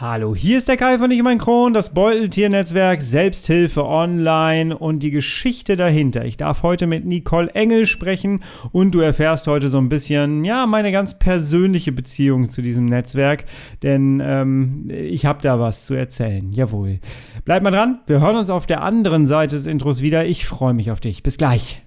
Hallo, hier ist der Kai von Ich mein Kron, das Beuteltiernetzwerk, Selbsthilfe online und die Geschichte dahinter. Ich darf heute mit Nicole Engel sprechen und du erfährst heute so ein bisschen, ja, meine ganz persönliche Beziehung zu diesem Netzwerk, denn ähm, ich habe da was zu erzählen. Jawohl. Bleib mal dran, wir hören uns auf der anderen Seite des Intros wieder. Ich freue mich auf dich. Bis gleich.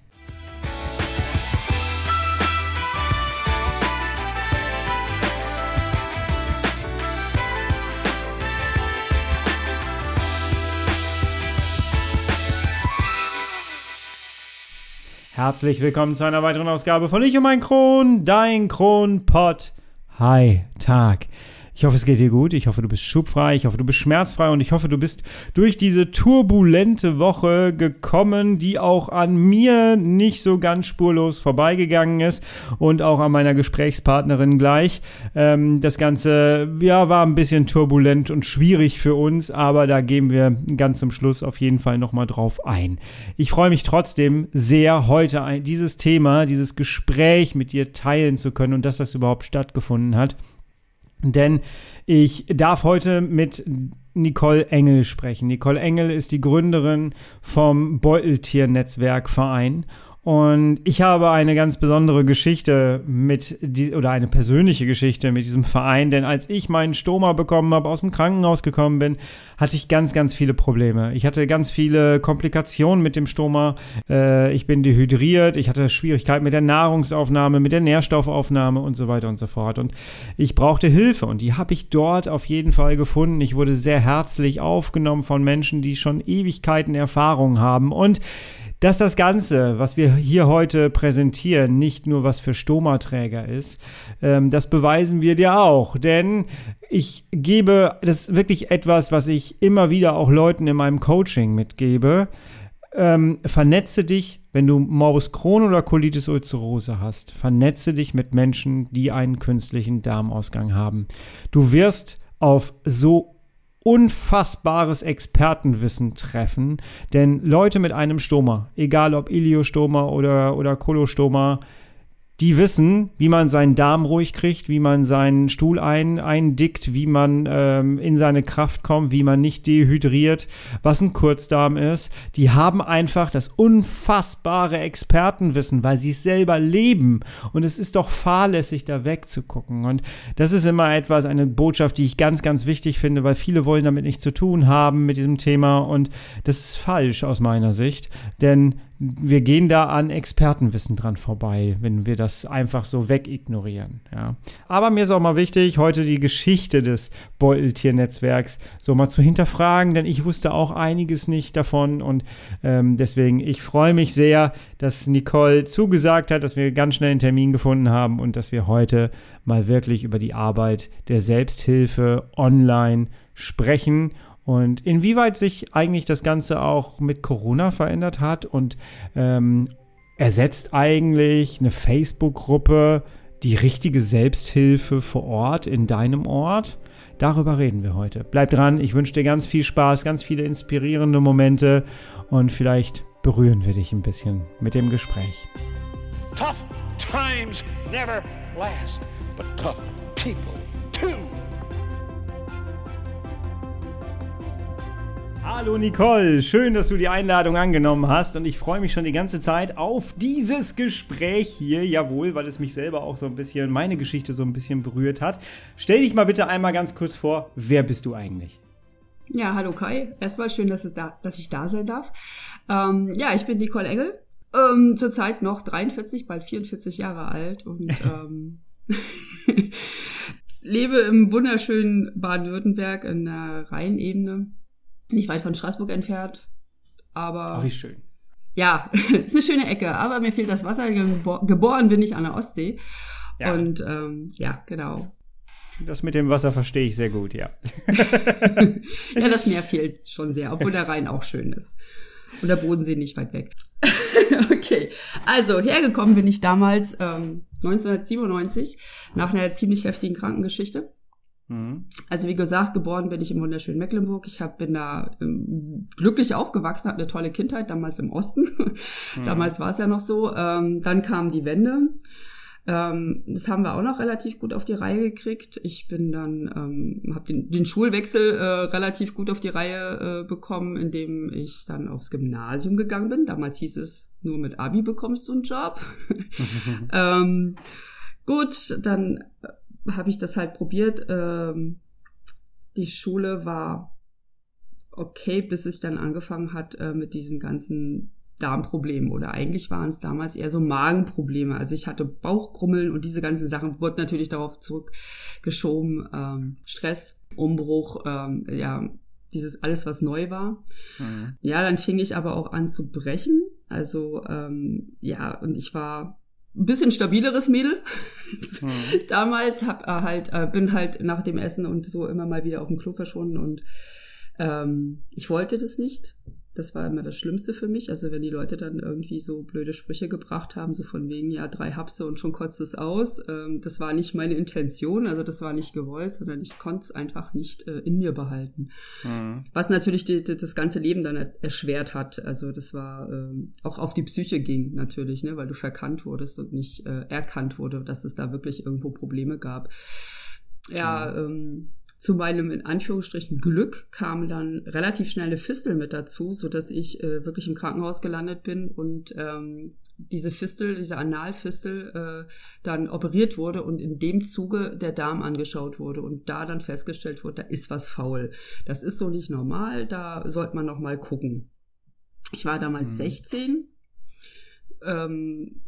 Herzlich willkommen zu einer weiteren Ausgabe von Ich und mein Kron, dein Kronpott. Hi, Tag. Ich hoffe, es geht dir gut. Ich hoffe, du bist schubfrei. Ich hoffe, du bist schmerzfrei. Und ich hoffe, du bist durch diese turbulente Woche gekommen, die auch an mir nicht so ganz spurlos vorbeigegangen ist und auch an meiner Gesprächspartnerin gleich. Ähm, das Ganze, ja, war ein bisschen turbulent und schwierig für uns, aber da gehen wir ganz zum Schluss auf jeden Fall nochmal drauf ein. Ich freue mich trotzdem sehr, heute dieses Thema, dieses Gespräch mit dir teilen zu können und dass das überhaupt stattgefunden hat. Denn ich darf heute mit Nicole Engel sprechen. Nicole Engel ist die Gründerin vom Beuteltier-Netzwerk-Verein und ich habe eine ganz besondere Geschichte mit, die, oder eine persönliche Geschichte mit diesem Verein, denn als ich meinen Stoma bekommen habe, aus dem Krankenhaus gekommen bin, hatte ich ganz, ganz viele Probleme. Ich hatte ganz viele Komplikationen mit dem Stoma. Äh, ich bin dehydriert, ich hatte Schwierigkeiten mit der Nahrungsaufnahme, mit der Nährstoffaufnahme und so weiter und so fort. Und ich brauchte Hilfe und die habe ich dort auf jeden Fall gefunden. Ich wurde sehr herzlich aufgenommen von Menschen, die schon Ewigkeiten Erfahrung haben und dass das Ganze, was wir hier heute präsentieren, nicht nur was für Stomaträger ist, ähm, das beweisen wir dir auch. Denn ich gebe, das ist wirklich etwas, was ich immer wieder auch Leuten in meinem Coaching mitgebe. Ähm, vernetze dich, wenn du Morbus Crohn oder Colitis ulcerosa hast, vernetze dich mit Menschen, die einen künstlichen Darmausgang haben. Du wirst auf so unfassbares Expertenwissen treffen, denn Leute mit einem Stoma, egal ob Iliostoma oder, oder Kolostoma, die wissen, wie man seinen Darm ruhig kriegt, wie man seinen Stuhl ein, eindickt, wie man ähm, in seine Kraft kommt, wie man nicht dehydriert, was ein Kurzdarm ist. Die haben einfach das unfassbare Expertenwissen, weil sie es selber leben. Und es ist doch fahrlässig, da wegzugucken. Und das ist immer etwas, eine Botschaft, die ich ganz, ganz wichtig finde, weil viele wollen damit nichts zu tun haben mit diesem Thema. Und das ist falsch aus meiner Sicht. Denn wir gehen da an Expertenwissen dran vorbei, wenn wir das einfach so wegignorieren. Ja. Aber mir ist auch mal wichtig, heute die Geschichte des Beuteltiernetzwerks so mal zu hinterfragen, denn ich wusste auch einiges nicht davon und ähm, deswegen, ich freue mich sehr, dass Nicole zugesagt hat, dass wir ganz schnell einen Termin gefunden haben und dass wir heute mal wirklich über die Arbeit der Selbsthilfe online sprechen und inwieweit sich eigentlich das Ganze auch mit Corona verändert hat und ähm, ersetzt eigentlich eine Facebook-Gruppe die richtige Selbsthilfe vor Ort in deinem Ort? Darüber reden wir heute. Bleib dran, ich wünsche dir ganz viel Spaß, ganz viele inspirierende Momente und vielleicht berühren wir dich ein bisschen mit dem Gespräch. Tough times never last, but tough people too. Hallo Nicole, schön, dass du die Einladung angenommen hast und ich freue mich schon die ganze Zeit auf dieses Gespräch hier. Jawohl, weil es mich selber auch so ein bisschen, meine Geschichte so ein bisschen berührt hat. Stell dich mal bitte einmal ganz kurz vor, wer bist du eigentlich? Ja, hallo Kai. Erstmal schön, dass, da, dass ich da sein darf. Ähm, ja, ich bin Nicole Engel, ähm, zurzeit noch 43, bald 44 Jahre alt und ähm, lebe im wunderschönen Baden-Württemberg in der Rheinebene nicht weit von Straßburg entfernt. Aber. Ach, wie schön. Ja, ist eine schöne Ecke, aber mir fehlt das Wasser. Geboren bin ich an der Ostsee. Ja. Und ähm, ja, genau. Das mit dem Wasser verstehe ich sehr gut, ja. ja, das Meer fehlt schon sehr, obwohl der Rhein auch schön ist. Und der Bodensee nicht weit weg. okay, also hergekommen bin ich damals ähm, 1997 nach einer ziemlich heftigen Krankengeschichte. Mhm. Also wie gesagt, geboren bin ich im wunderschönen Mecklenburg. Ich hab, bin da ähm, glücklich aufgewachsen, hatte eine tolle Kindheit, damals im Osten. Mhm. damals war es ja noch so. Ähm, dann kam die Wende. Ähm, das haben wir auch noch relativ gut auf die Reihe gekriegt. Ich bin dann, ähm, habe den, den Schulwechsel äh, relativ gut auf die Reihe äh, bekommen, indem ich dann aufs Gymnasium gegangen bin. Damals hieß es, nur mit Abi bekommst du einen Job. ähm, gut, dann habe ich das halt probiert. Ähm, die Schule war okay, bis es dann angefangen hat äh, mit diesen ganzen Darmproblemen oder eigentlich waren es damals eher so Magenprobleme. Also ich hatte Bauchkrummeln und diese ganzen Sachen wurden natürlich darauf zurückgeschoben. Ähm, Stress, Umbruch, ähm, ja, dieses alles, was neu war. Mhm. Ja, dann fing ich aber auch an zu brechen. Also ähm, ja, und ich war ein bisschen stabileres Mädel. Mhm. Damals hab äh, halt äh, bin halt nach dem Essen und so immer mal wieder auf dem Klo verschwunden und ähm, ich wollte das nicht. Das war immer das Schlimmste für mich. Also wenn die Leute dann irgendwie so blöde Sprüche gebracht haben, so von wegen, ja, drei Hapse und schon kotzt es aus. Ähm, das war nicht meine Intention, also das war nicht gewollt, sondern ich konnte es einfach nicht äh, in mir behalten. Mhm. Was natürlich die, die, das ganze Leben dann erschwert hat. Also das war ähm, auch auf die Psyche ging natürlich, ne, weil du verkannt wurdest und nicht äh, erkannt wurde, dass es da wirklich irgendwo Probleme gab. Ja, mhm. ähm, zu meinem in Anführungsstrichen Glück kam dann relativ schnell eine Fistel mit dazu, so dass ich äh, wirklich im Krankenhaus gelandet bin und ähm, diese Fistel, diese Analfistel äh, dann operiert wurde und in dem Zuge der Darm angeschaut wurde und da dann festgestellt wurde, da ist was faul. Das ist so nicht normal, da sollte man noch mal gucken. Ich war damals mhm. 16. Ähm,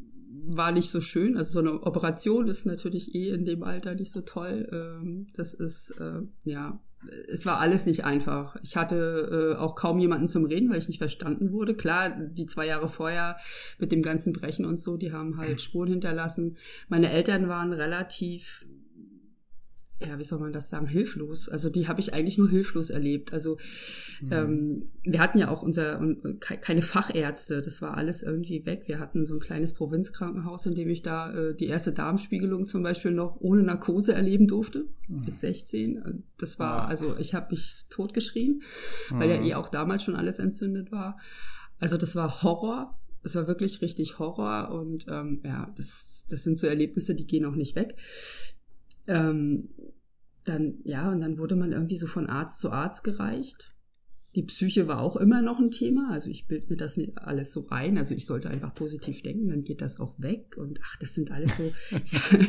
war nicht so schön. Also so eine Operation ist natürlich eh in dem Alter nicht so toll. Ähm, das ist, äh, ja, es war alles nicht einfach. Ich hatte äh, auch kaum jemanden zum Reden, weil ich nicht verstanden wurde. Klar, die zwei Jahre vorher mit dem ganzen Brechen und so, die haben halt Spuren hinterlassen. Meine Eltern waren relativ ja, wie soll man das sagen, hilflos. Also die habe ich eigentlich nur hilflos erlebt. Also mhm. ähm, wir hatten ja auch unser keine Fachärzte, das war alles irgendwie weg. Wir hatten so ein kleines Provinzkrankenhaus, in dem ich da äh, die erste Darmspiegelung zum Beispiel noch ohne Narkose erleben durfte, mhm. mit 16. Das war, also ich habe mich totgeschrien, mhm. weil ja mhm. eh auch damals schon alles entzündet war. Also das war Horror. Es war wirklich richtig Horror und ähm, ja, das, das sind so Erlebnisse, die gehen auch nicht weg. Ähm, dann, ja, und dann wurde man irgendwie so von Arzt zu Arzt gereicht. Die Psyche war auch immer noch ein Thema. Also ich bilde mir das nicht alles so ein. Also ich sollte einfach positiv denken, dann geht das auch weg. Und ach, das sind alles so, ja,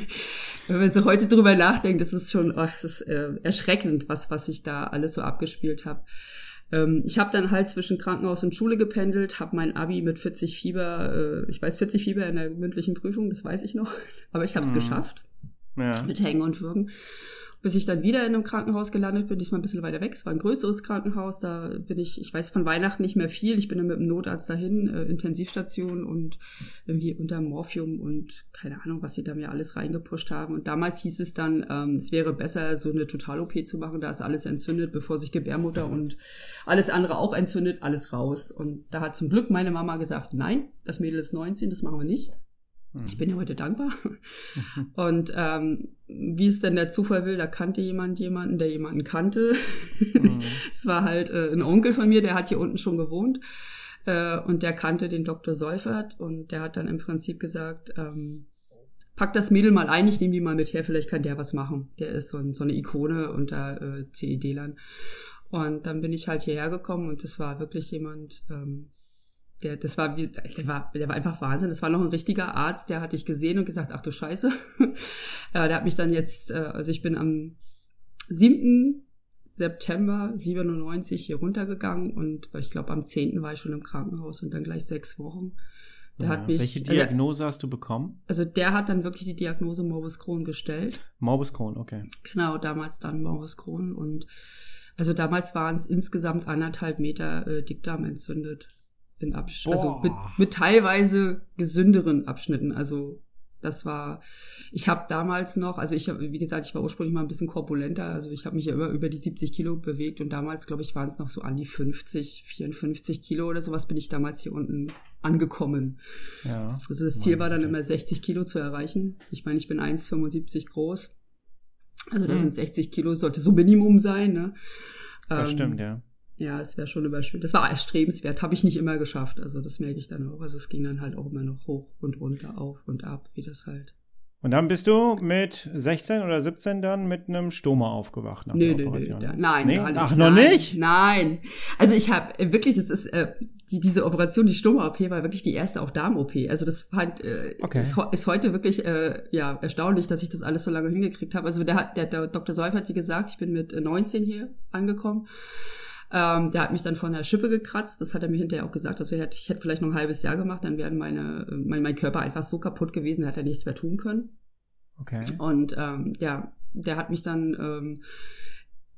wenn man so heute drüber nachdenkt, das ist schon, oh, das ist äh, erschreckend, was, was ich da alles so abgespielt habe. Ähm, ich habe dann halt zwischen Krankenhaus und Schule gependelt, habe mein Abi mit 40 Fieber, äh, ich weiß 40 Fieber in der mündlichen Prüfung, das weiß ich noch, aber ich habe es mhm. geschafft. Ja. Mit Hängen und Würgen bis ich dann wieder in einem Krankenhaus gelandet bin, diesmal ein bisschen weiter weg. Es war ein größeres Krankenhaus, da bin ich, ich weiß von Weihnachten nicht mehr viel. Ich bin dann mit dem Notarzt dahin, äh, Intensivstation und irgendwie unter Morphium und keine Ahnung, was sie da mir alles reingepusht haben. Und damals hieß es dann, ähm, es wäre besser, so eine Total-OP zu machen, da ist alles entzündet, bevor sich Gebärmutter und alles andere auch entzündet, alles raus. Und da hat zum Glück meine Mama gesagt, nein, das Mädel ist 19, das machen wir nicht. Mhm. Ich bin ja heute dankbar. Und ähm, wie es denn der Zufall will, da kannte jemand jemanden, der jemanden kannte. Mhm. es war halt äh, ein Onkel von mir, der hat hier unten schon gewohnt. Äh, und der kannte den Dr. Seufert und der hat dann im Prinzip gesagt, ähm, pack das Mädel mal ein, ich nehme die mal mit her, vielleicht kann der was machen. Der ist so, ein, so eine Ikone unter äh, CED-Lern. Und dann bin ich halt hierher gekommen und das war wirklich jemand, ähm, der, das war, wie, der war, der war einfach Wahnsinn. Das war noch ein richtiger Arzt, der hat dich gesehen und gesagt, ach du Scheiße. äh, der hat mich dann jetzt, äh, also ich bin am 7. September 97 hier runtergegangen und ich glaube am 10. war ich schon im Krankenhaus und dann gleich sechs Wochen. Der ja, hat mich, welche also Diagnose also, hast du bekommen? Also der hat dann wirklich die Diagnose Morbus Crohn gestellt. Morbus Crohn, okay. Genau, damals dann Morbus Crohn und also damals waren es insgesamt anderthalb Meter äh, Dickdarm entzündet in Absch Boah. also mit, mit teilweise gesünderen Abschnitten. Also das war, ich habe damals noch, also ich habe, wie gesagt, ich war ursprünglich mal ein bisschen korpulenter, also ich habe mich ja immer über die 70 Kilo bewegt und damals, glaube ich, waren es noch so an die 50, 54 Kilo oder sowas bin ich damals hier unten angekommen. Ja. Also das Ziel war dann immer 60 Kilo zu erreichen. Ich meine, ich bin 1,75 groß. Also da hm. sind 60 Kilo, sollte so Minimum sein, ne? Das ähm, stimmt, ja ja, es wäre schon immer schön. Das war erstrebenswert, habe ich nicht immer geschafft. Also das merke ich dann auch. Also es ging dann halt auch immer noch hoch und runter, auf und ab, wie das halt Und dann bist du mit 16 oder 17 dann mit einem Stoma aufgewacht nach nee, der nee, Operation? Nee, nein, nee? nicht. Ach, noch nein, nicht? Nein. Also ich habe wirklich, das ist äh, die, diese Operation, die Stoma-OP war wirklich die erste auch Darm-OP. Also das fand, äh, Okay. ist, ist heute wirklich äh, ja erstaunlich, dass ich das alles so lange hingekriegt habe. Also der hat, der, der Dr. Seuf hat, wie gesagt, ich bin mit äh, 19 hier angekommen. Ähm, der hat mich dann von der Schippe gekratzt. Das hat er mir hinterher auch gesagt. Also ich hätte, ich hätte vielleicht noch ein halbes Jahr gemacht, dann wären meine, äh, mein, mein Körper einfach so kaputt gewesen, da hat er nichts mehr tun können. Okay. Und ähm, ja, der hat mich dann ähm,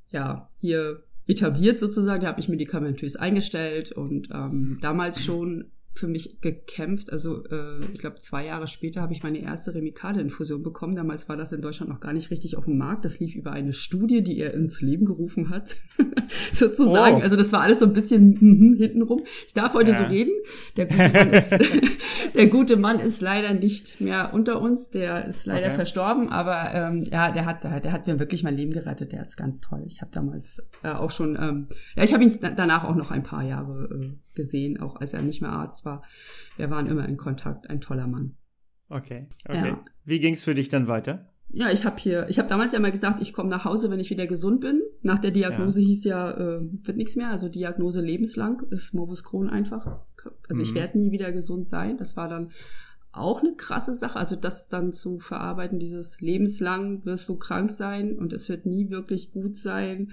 ja hier etabliert sozusagen. Der hat mich medikamentös eingestellt und ähm, damals schon für mich gekämpft. Also äh, ich glaube, zwei Jahre später habe ich meine erste Remicade-Infusion bekommen. Damals war das in Deutschland noch gar nicht richtig auf dem Markt. Das lief über eine Studie, die er ins Leben gerufen hat, sozusagen. Oh. Also das war alles so ein bisschen mhm, hintenrum. Ich darf heute Ja. so reden. Der gute, Mann ist, der gute Mann ist leider nicht mehr unter uns. Der ist leider Okay. verstorben. Aber ähm, ja, der hat, der hat mir wirklich mein Leben gerettet. Der ist ganz toll. Ich habe damals äh, auch schon, ähm, ja, ich habe ihn danach auch noch ein paar Jahre äh, gesehen, auch als er nicht mehr Arzt war. Wir waren immer in Kontakt. Ein toller Mann. Okay. okay. Ja. Wie ging's für dich dann weiter? Ja, ich habe hier, ich habe damals ja mal gesagt, ich komme nach Hause, wenn ich wieder gesund bin. Nach der Diagnose hieß ja, äh, wird nichts mehr. Also Diagnose lebenslang ist Morbus Crohn einfach. Also ich Mhm. werde nie wieder gesund sein. Das war dann auch eine krasse Sache. Also das dann zu verarbeiten, dieses lebenslang wirst du krank sein und es wird nie wirklich gut sein.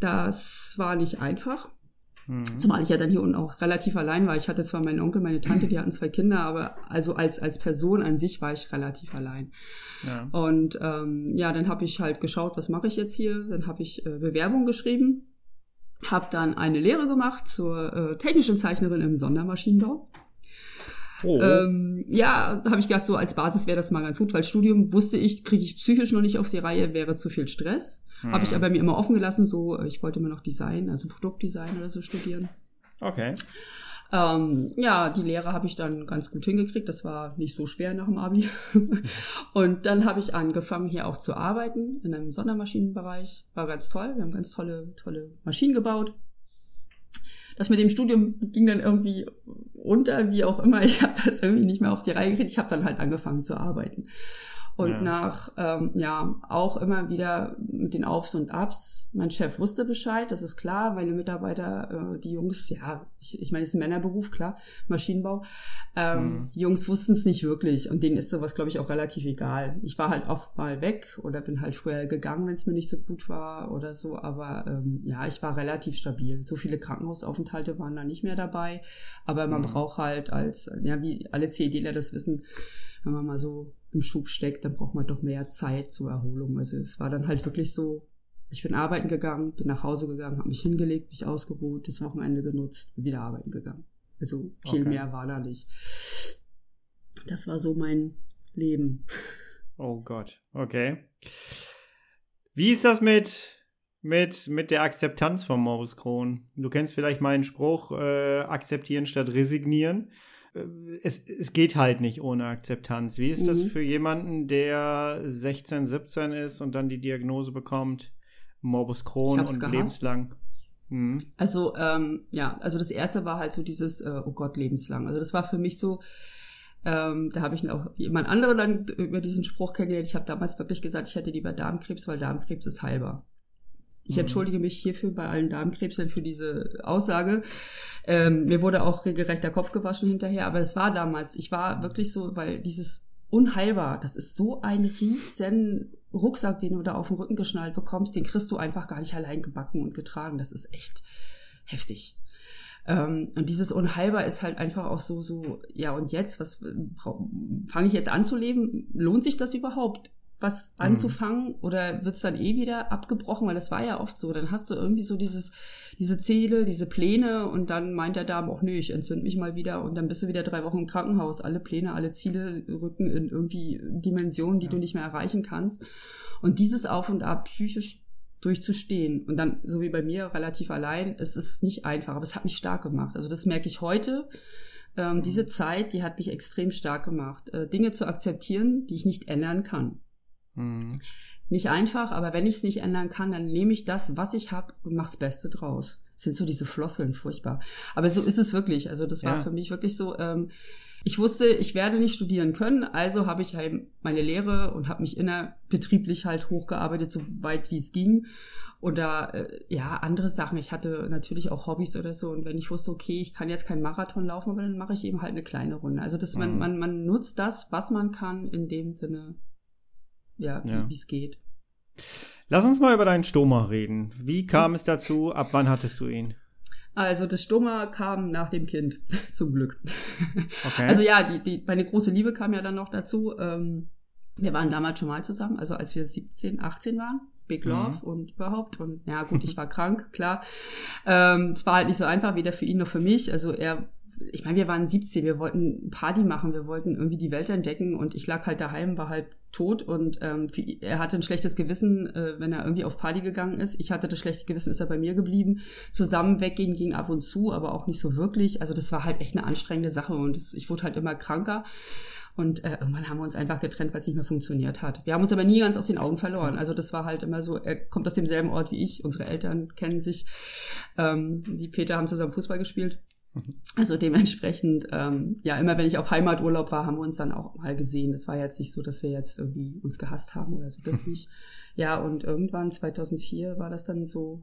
Das war nicht einfach. Mhm. Zumal ich ja dann hier unten auch relativ allein war. Ich hatte zwar meinen Onkel, meine Tante, die hatten zwei Kinder, aber also als, als Person an sich war ich relativ allein. Ja. Und ähm, ja, dann habe ich halt geschaut, was mache ich jetzt hier. Dann habe ich äh, Bewerbung geschrieben, habe dann eine Lehre gemacht zur äh, technischen Zeichnerin im Sondermaschinenbau. Oh. Ähm, ja, habe ich gedacht, so als Basis wäre das mal ganz gut, weil Studium wusste ich, kriege ich psychisch noch nicht auf die Reihe, wäre zu viel Stress. Habe ich aber mir immer offen gelassen, so äh, ich wollte immer noch Design, also Produktdesign oder so studieren. Okay. Ähm, ja, die Lehre habe ich dann ganz gut hingekriegt. Das war nicht so schwer nach dem Abi. Und dann habe ich angefangen, hier auch zu arbeiten in einem Sondermaschinenbereich. War ganz toll. Wir haben ganz tolle, tolle Maschinen gebaut. Das mit dem Studium ging dann irgendwie unter, wie auch immer. Ich habe das irgendwie nicht mehr auf die Reihe gekriegt. Ich habe dann halt angefangen zu arbeiten. Und Ja. nach, ähm, ja, auch immer wieder mit den Aufs und Abs. Mein Chef wusste Bescheid, das ist klar. Meine Mitarbeiter, äh, die Jungs, ja, ich, ich meine, es ist ein Männerberuf, klar, Maschinenbau. Ähm, Mhm. Die Jungs wussten es nicht wirklich und denen ist sowas, glaube ich, auch relativ egal. Ich war halt oft mal weg oder bin halt früher gegangen, wenn es mir nicht so gut war oder so. Aber ähm, ja, ich war relativ stabil. So viele Krankenhausaufenthalte waren da nicht mehr dabei. Aber man Mhm. braucht halt als, ja, wie alle CEDler das wissen, wenn man mal so im Schub steckt, dann braucht man doch mehr Zeit zur Erholung. Also es war dann halt wirklich so, ich bin arbeiten gegangen, bin nach Hause gegangen, habe mich hingelegt, mich ausgeruht, das Wochenende genutzt, wieder arbeiten gegangen. Also viel Okay. mehr war da nicht. Das war so mein Leben. Oh Gott. Okay. Wie ist das mit, mit, mit der Akzeptanz von Morbus Crohn? Du kennst vielleicht meinen Spruch, äh, akzeptieren statt resignieren. Es, es geht halt nicht ohne Akzeptanz. Wie ist das Mhm. für jemanden, der 16, 17 ist und dann die Diagnose bekommt, Morbus Crohn und gehasst. lebenslang? Mhm. Also, ähm, ja, also das erste war halt so dieses, äh, oh Gott, lebenslang. Also das war für mich so, ähm, da habe ich auch jemand anderen dann über diesen Spruch kennengelernt. Ich habe damals wirklich gesagt, ich hätte lieber Darmkrebs, weil Darmkrebs ist heilbar. Ich Mhm. entschuldige mich hierfür bei allen Darmkrebsern für diese Aussage. Ähm, mir wurde auch regelrecht der Kopf gewaschen hinterher, aber es war damals, ich war wirklich so, weil dieses unheilbar, das ist so ein riesen Rucksack, den du da auf den Rücken geschnallt bekommst, den kriegst du einfach gar nicht allein gebacken und getragen. Das ist echt heftig. Ähm, und dieses Unheilbar ist halt einfach auch so, so, ja, und jetzt, was fange ich jetzt an zu leben? Lohnt sich das überhaupt? Was Mhm. anzufangen oder wird's dann eh wieder abgebrochen, weil das war ja oft so. Dann hast du irgendwie so dieses, diese Ziele, diese Pläne und dann meint der Darm auch, nö, ich entzünd mich mal wieder und dann bist du wieder drei Wochen im Krankenhaus. Alle Pläne, alle Ziele rücken in irgendwie Dimensionen, die Ja. du nicht mehr erreichen kannst. Und dieses Auf und Ab psychisch durchzustehen und dann, so wie bei mir, relativ allein, es ist nicht einfach, aber es hat mich stark gemacht. Also das merke ich heute. Ähm, diese Zeit, die hat mich extrem stark gemacht, äh, Dinge zu akzeptieren, die ich nicht ändern kann. Mhm. Nicht einfach, aber wenn ich es nicht ändern kann, dann nehme ich das, was ich habe und mach's Beste draus. sind so diese Floskeln furchtbar. Aber so ist es wirklich. Also das war ja. für mich wirklich so. Ähm, ich wusste, ich werde nicht studieren können, also habe ich halt meine Lehre und habe mich innerbetrieblich halt hochgearbeitet, so weit wie es ging. Oder äh, ja, andere Sachen. Ich hatte natürlich auch Hobbys oder so. Und wenn ich wusste, okay, ich kann jetzt keinen Marathon laufen, aber dann mache ich eben halt eine kleine Runde. Also dass man, mhm. man, man nutzt das, was man kann, in dem Sinne, ja, ja. wie es geht. Lass uns mal über deinen Stoma reden. Wie kam es dazu? Ab wann hattest du ihn? Also das Stoma kam nach dem Kind, zum Glück. Okay. Also ja, die, die, meine große Liebe kam ja dann noch dazu. Ähm, wir waren damals schon mal zusammen, also als wir 17, 18 waren. Big mhm. Love mhm. und überhaupt. Und ja, gut, ich war krank, klar. Ähm, es war halt nicht so einfach, weder für ihn noch für mich. Also er ich meine, wir waren 17, wir wollten Party machen, wir wollten irgendwie die Welt entdecken und ich lag halt daheim, war halt tot und ähm, er hatte ein schlechtes Gewissen, äh, wenn er irgendwie auf Party gegangen ist. Ich hatte das schlechte Gewissen, ist er bei mir geblieben. Zusammen weggehen ging ab und zu, aber auch nicht so wirklich. Also das war halt echt eine anstrengende Sache und das, ich wurde halt immer kranker. Und äh, irgendwann haben wir uns einfach getrennt, weil es nicht mehr funktioniert hat. Wir haben uns aber nie ganz aus den Augen verloren. Also das war halt immer so, er kommt aus demselben Ort wie ich, unsere Eltern kennen sich. Ähm, die Väter haben zusammen Fußball gespielt. Also dementsprechend, ähm, ja, immer wenn ich auf Heimaturlaub war, haben wir uns dann auch mal gesehen. Es war jetzt nicht so, dass wir jetzt irgendwie uns gehasst haben oder so, das nicht. Ja, und irgendwann 2004 war das dann so,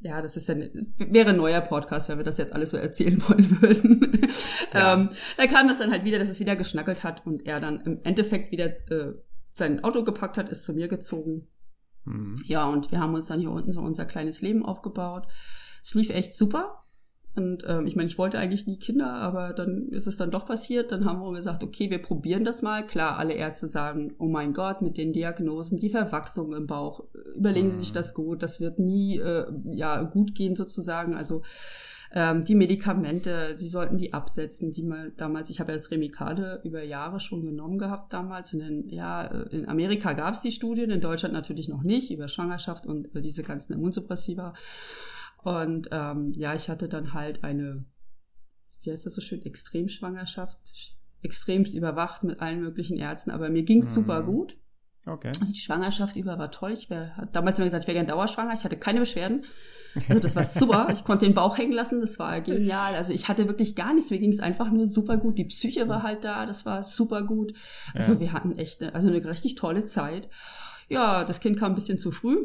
ja, das ist dann, wäre ein neuer Podcast, wenn wir das jetzt alles so erzählen wollen würden. Ja. ähm, da kam das dann halt wieder, dass es wieder geschnackelt hat und er dann im Endeffekt wieder äh, sein Auto gepackt hat, ist zu mir gezogen. Mhm. Ja, und wir haben uns dann hier unten so unser kleines Leben aufgebaut. Es lief echt super. Und ähm, ich meine, ich wollte eigentlich nie Kinder, aber dann ist es dann doch passiert. Dann haben wir gesagt, okay, wir probieren das mal. Klar, alle Ärzte sagen, oh mein Gott, mit den Diagnosen, die Verwachsung im Bauch, überlegen Sie sich mhm. das gut. Das wird nie äh, ja gut gehen sozusagen. Also ähm, die Medikamente, sie sollten die absetzen, die mal damals, ich habe ja das Remicade über Jahre schon genommen gehabt damals. Und in, ja, äh, in Amerika gab es die Studien, in Deutschland natürlich noch nicht, über Schwangerschaft und äh, diese ganzen Immunsuppressiva. Und ähm, ja, ich hatte dann halt eine, wie heißt das so schön, Extremschwangerschaft, extremst überwacht mit allen möglichen Ärzten, aber mir ging's mhm. super gut. Okay. Also die Schwangerschaft über war toll. Ich wär, damals haben wir gesagt, ich wäre gern Dauerschwanger. Ich hatte keine Beschwerden. Also das war super. Ich konnte den Bauch hängen lassen. Das war genial. Also ich hatte wirklich gar nichts. Mir ging es einfach nur super gut. Die Psyche war halt da. Das war super gut. Also ja. wir hatten echt eine, also eine richtig tolle Zeit. Ja, das Kind kam ein bisschen zu früh.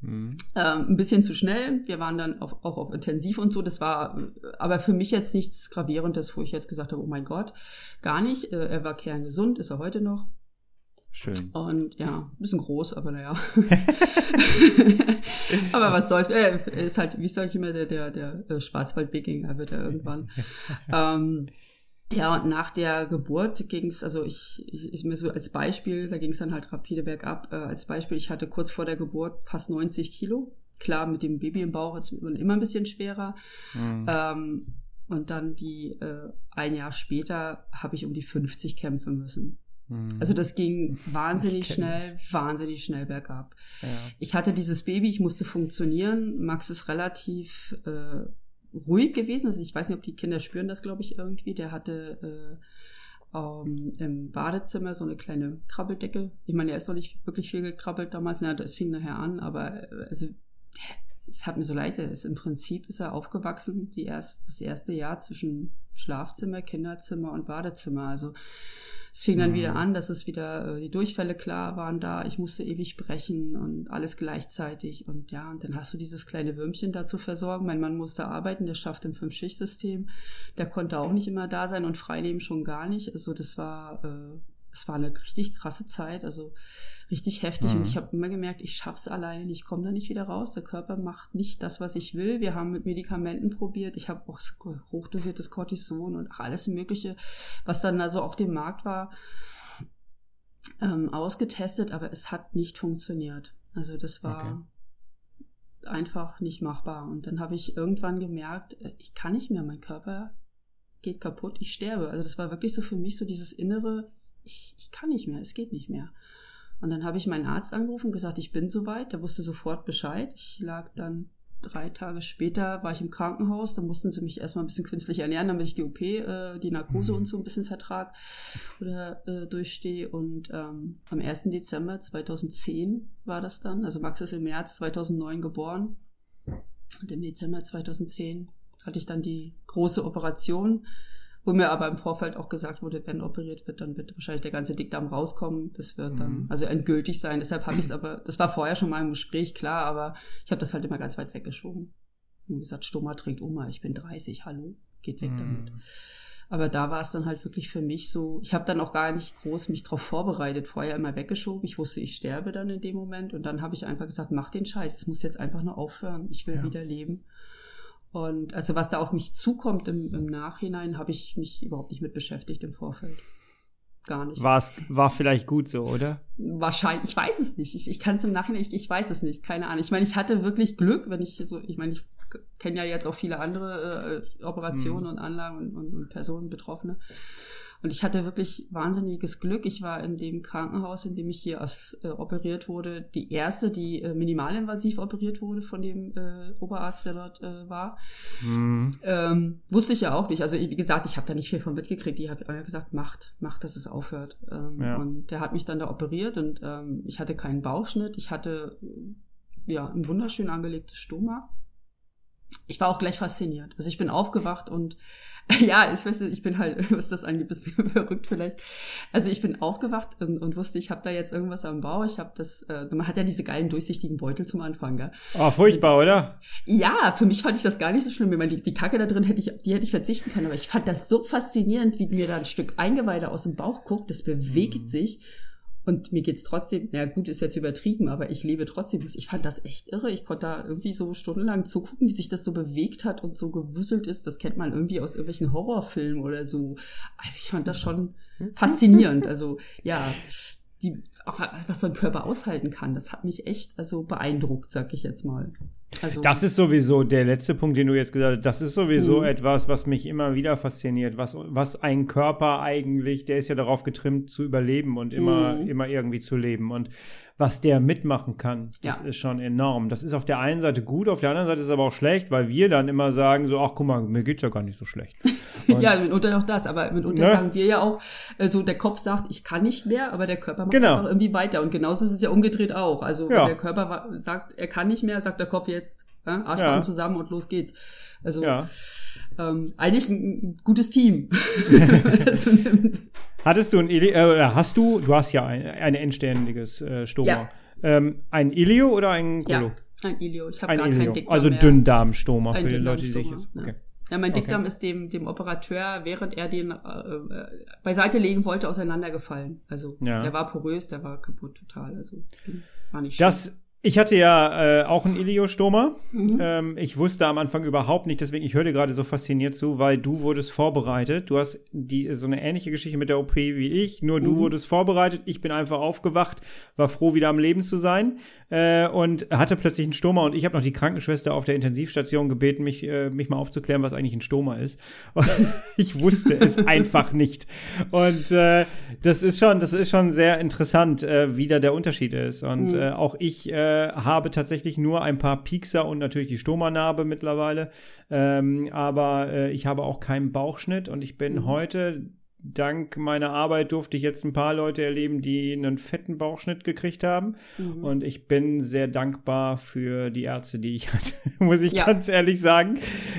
Mhm. Ähm, ein bisschen zu schnell. Wir waren dann auf, auch auf Intensiv und so. Das war aber für mich jetzt nichts Gravierendes, wo ich jetzt gesagt habe, oh mein Gott, gar nicht. Äh, er war kerngesund, ist er heute noch. Schön. Und ja, ein bisschen groß, aber naja. aber was soll's. Er ist halt, wie sage ich immer, der, der, der äh, Schwarzwald-Wikinger wird er irgendwann. ähm, ja, und nach der Geburt ging es, also ich, ich, mir so als Beispiel, da ging es dann halt rapide bergab. Äh, als Beispiel, ich hatte kurz vor der Geburt fast 90 Kilo. Klar, mit dem Baby im Bauch ist man immer ein bisschen schwerer. Mhm. Ähm, und dann die äh, ein Jahr später habe ich um die 50 kämpfen müssen. Mhm. Also das ging wahnsinnig schnell, wahnsinnig schnell bergab. Ja. Ich hatte dieses Baby, ich musste funktionieren. Max ist relativ äh, ruhig gewesen. Also ich weiß nicht, ob die Kinder spüren das, glaube ich, irgendwie. Der hatte äh, ähm, im Badezimmer so eine kleine Krabbeldecke. Ich meine, er ist noch nicht wirklich viel gekrabbelt damals. Na, das fing nachher an, aber äh, also es hat mir so leid. Ist, Im Prinzip ist er aufgewachsen, die erst, das erste Jahr zwischen Schlafzimmer, Kinderzimmer und Badezimmer. Also es fing dann mhm. wieder an, dass es wieder äh, die Durchfälle klar waren da. Ich musste ewig brechen und alles gleichzeitig. Und ja, und dann hast du dieses kleine Würmchen da zu versorgen. Mein Mann musste arbeiten, der schafft im Fünf-Schicht-System. Der konnte auch nicht immer da sein und freinehmen schon gar nicht. Also das war, äh, es war eine richtig krasse Zeit. Also richtig heftig. Mhm. Und ich habe immer gemerkt, ich schaff's alleine nicht, ich komme da nicht wieder raus. Der Körper macht nicht das, was ich will. Wir haben mit Medikamenten probiert. Ich habe auch hochdosiertes Cortison und alles Mögliche, was dann da so auf dem Markt war, ähm, ausgetestet, aber es hat nicht funktioniert. Also das war okay. einfach nicht machbar. Und dann habe ich irgendwann gemerkt, äh, ich kann nicht mehr, mein Körper geht kaputt, ich sterbe. Also das war wirklich so für mich so dieses innere, ich, ich kann nicht mehr, es geht nicht mehr. Und dann habe ich meinen Arzt angerufen und gesagt, ich bin soweit. Der wusste sofort Bescheid. Ich lag dann drei Tage später, war ich im Krankenhaus. Da mussten sie mich erstmal ein bisschen künstlich ernähren, damit ich die OP, äh, die Narkose mhm. und so ein bisschen vertrag oder äh, durchstehe. Und ähm, am 1. Dezember 2010 war das dann. Also Max ist im März 2009 geboren. Und im Dezember 2010 hatte ich dann die große Operation, wo mir aber im Vorfeld auch gesagt wurde, wenn operiert wird, dann wird wahrscheinlich der ganze Dickdarm rauskommen. Das wird dann also endgültig sein. Deshalb habe ich es aber, das war vorher schon mal im Gespräch klar, aber ich habe das halt immer ganz weit weggeschoben. Und gesagt, Stoma trägt Oma, ich bin 30, hallo, geht weg damit. Aber da war es dann halt wirklich für mich so, ich habe dann auch gar nicht groß mich drauf vorbereitet, vorher immer weggeschoben. Ich wusste, ich sterbe dann in dem Moment und dann habe ich einfach gesagt, mach den Scheiß, es muss jetzt einfach nur aufhören, ich will Ja. wieder leben. Und also was da auf mich zukommt im, im Nachhinein, habe ich mich überhaupt nicht mit beschäftigt im Vorfeld. Gar nicht. War's, war vielleicht gut so, oder? Wahrscheinlich, ich weiß es nicht. Ich, ich kann es im Nachhinein, ich, ich weiß es nicht, keine Ahnung. Ich meine, ich hatte wirklich Glück, wenn ich so, ich meine, ich kenne ja jetzt auch viele andere äh, Operationen und Anlagen und, und, und Personen Betroffene. Und ich hatte wirklich wahnsinniges Glück. Ich war in dem Krankenhaus, in dem ich hier aus, äh, operiert wurde, die erste, die äh, minimalinvasiv operiert wurde von dem äh, Oberarzt, der dort äh, war. Hm. Ähm, wusste ich ja auch nicht. Also wie gesagt, ich habe da nicht viel von mitgekriegt. Die hat ja gesagt, macht, macht, dass es aufhört. Ähm, Ja. Und der hat mich dann da operiert und ähm, ich hatte keinen Bauchschnitt. Ich hatte äh, ja ein wunderschön angelegtes Stoma. Ich war auch gleich fasziniert. Also ich bin aufgewacht und ja, ich weiß nicht, ich bin halt, was das angeht, bisschen verrückt vielleicht. Also ich bin aufgewacht und, und wusste, ich habe da jetzt irgendwas am Bauch. Ich habe das, äh, man hat ja diese geilen durchsichtigen Beutel zum Anfang, gell? Oh, furchtbar, oder? Ja, für mich fand ich das gar nicht so schlimm. Ich meine, die, die Kacke da drin hätte ich, auf die hätte ich verzichten können, aber ich fand das so faszinierend, wie mir da ein Stück Eingeweide aus dem Bauch guckt, das bewegt sich und mir geht's trotzdem, na gut, ist jetzt übertrieben, aber ich lebe trotzdem. Ich fand das echt irre. Ich konnte da irgendwie so stundenlang zugucken, wie sich das so bewegt hat und so gewuselt ist. Das kennt man irgendwie aus irgendwelchen Horrorfilmen oder so. Also ich fand das schon faszinierend. Also ja, die, auch was so ein Körper aushalten kann, das hat mich echt also beeindruckt, sag ich jetzt mal. Also Das ist sowieso der letzte Punkt, den du jetzt gesagt hast. Das ist sowieso Mhm. etwas, was mich immer wieder fasziniert. Was, was ein Körper eigentlich, der ist ja darauf getrimmt zu überleben und immer, Mhm. immer irgendwie zu leben. Und was der mitmachen kann, das Ja. ist schon enorm. Das ist auf der einen Seite gut, auf der anderen Seite ist es aber auch schlecht, weil wir dann immer sagen so, ach guck mal, mir geht's ja gar nicht so schlecht. Und- ja, mitunter auch das, aber mitunter Ne? sagen wir ja auch, äh, so der Kopf sagt, ich kann nicht mehr, aber der Körper macht Genau. einfach irgendwie weiter. Und genauso ist es ja umgedreht auch. Also Ja. wenn der Körper sagt, er kann nicht mehr, sagt der Kopf jetzt, äh, Arschbacken Ja. zusammen und los geht's. Also ja. ähm, eigentlich ein, gutes Team. so. Hattest du ein Ili äh, hast du, du hast ja ein, ein endständiges äh, Stoma. Ja. Ähm, ein Ilio oder ein Kolo? ja, ein Ilio. Ich habe gar Ilio. keinen Dickdarm Also. Dünndarmstoma für die Leute, die sich jetzt. ja. Okay. Ja, mein Okay. Dickdarm ist dem, dem Operateur, während er den äh, äh, beiseite legen wollte, auseinandergefallen. Also Ja. der war porös, der war kaputt total. Also war nicht schön. Das, ich hatte ja äh, auch ein Iliostoma. Mhm. Ähm, ich wusste am Anfang überhaupt nicht, deswegen ich höre dir gerade so fasziniert zu, weil du wurdest vorbereitet. Du hast die so eine ähnliche Geschichte mit der OP wie ich, nur du Mhm. wurdest vorbereitet. Ich bin einfach aufgewacht, war froh, wieder am Leben zu sein äh, und hatte plötzlich einen Stoma und ich habe noch die Krankenschwester auf der Intensivstation gebeten, mich, äh, mich mal aufzuklären, was eigentlich ein Stoma ist. Ich wusste es einfach nicht. Und äh, das ist schon, das ist schon sehr interessant, äh, wie da der Unterschied ist. Und Mhm. äh, auch ich äh, habe tatsächlich nur ein paar Piekser und natürlich die Stomanarbe mittlerweile. Ähm, aber äh, ich habe auch keinen Bauchschnitt und ich bin Mhm. heute Dank meiner Arbeit durfte ich jetzt ein paar Leute erleben, die einen fetten Bauchschnitt gekriegt haben. Mhm. Und ich bin sehr dankbar für die Ärzte, die ich hatte, muss ich Ja. ganz ehrlich sagen.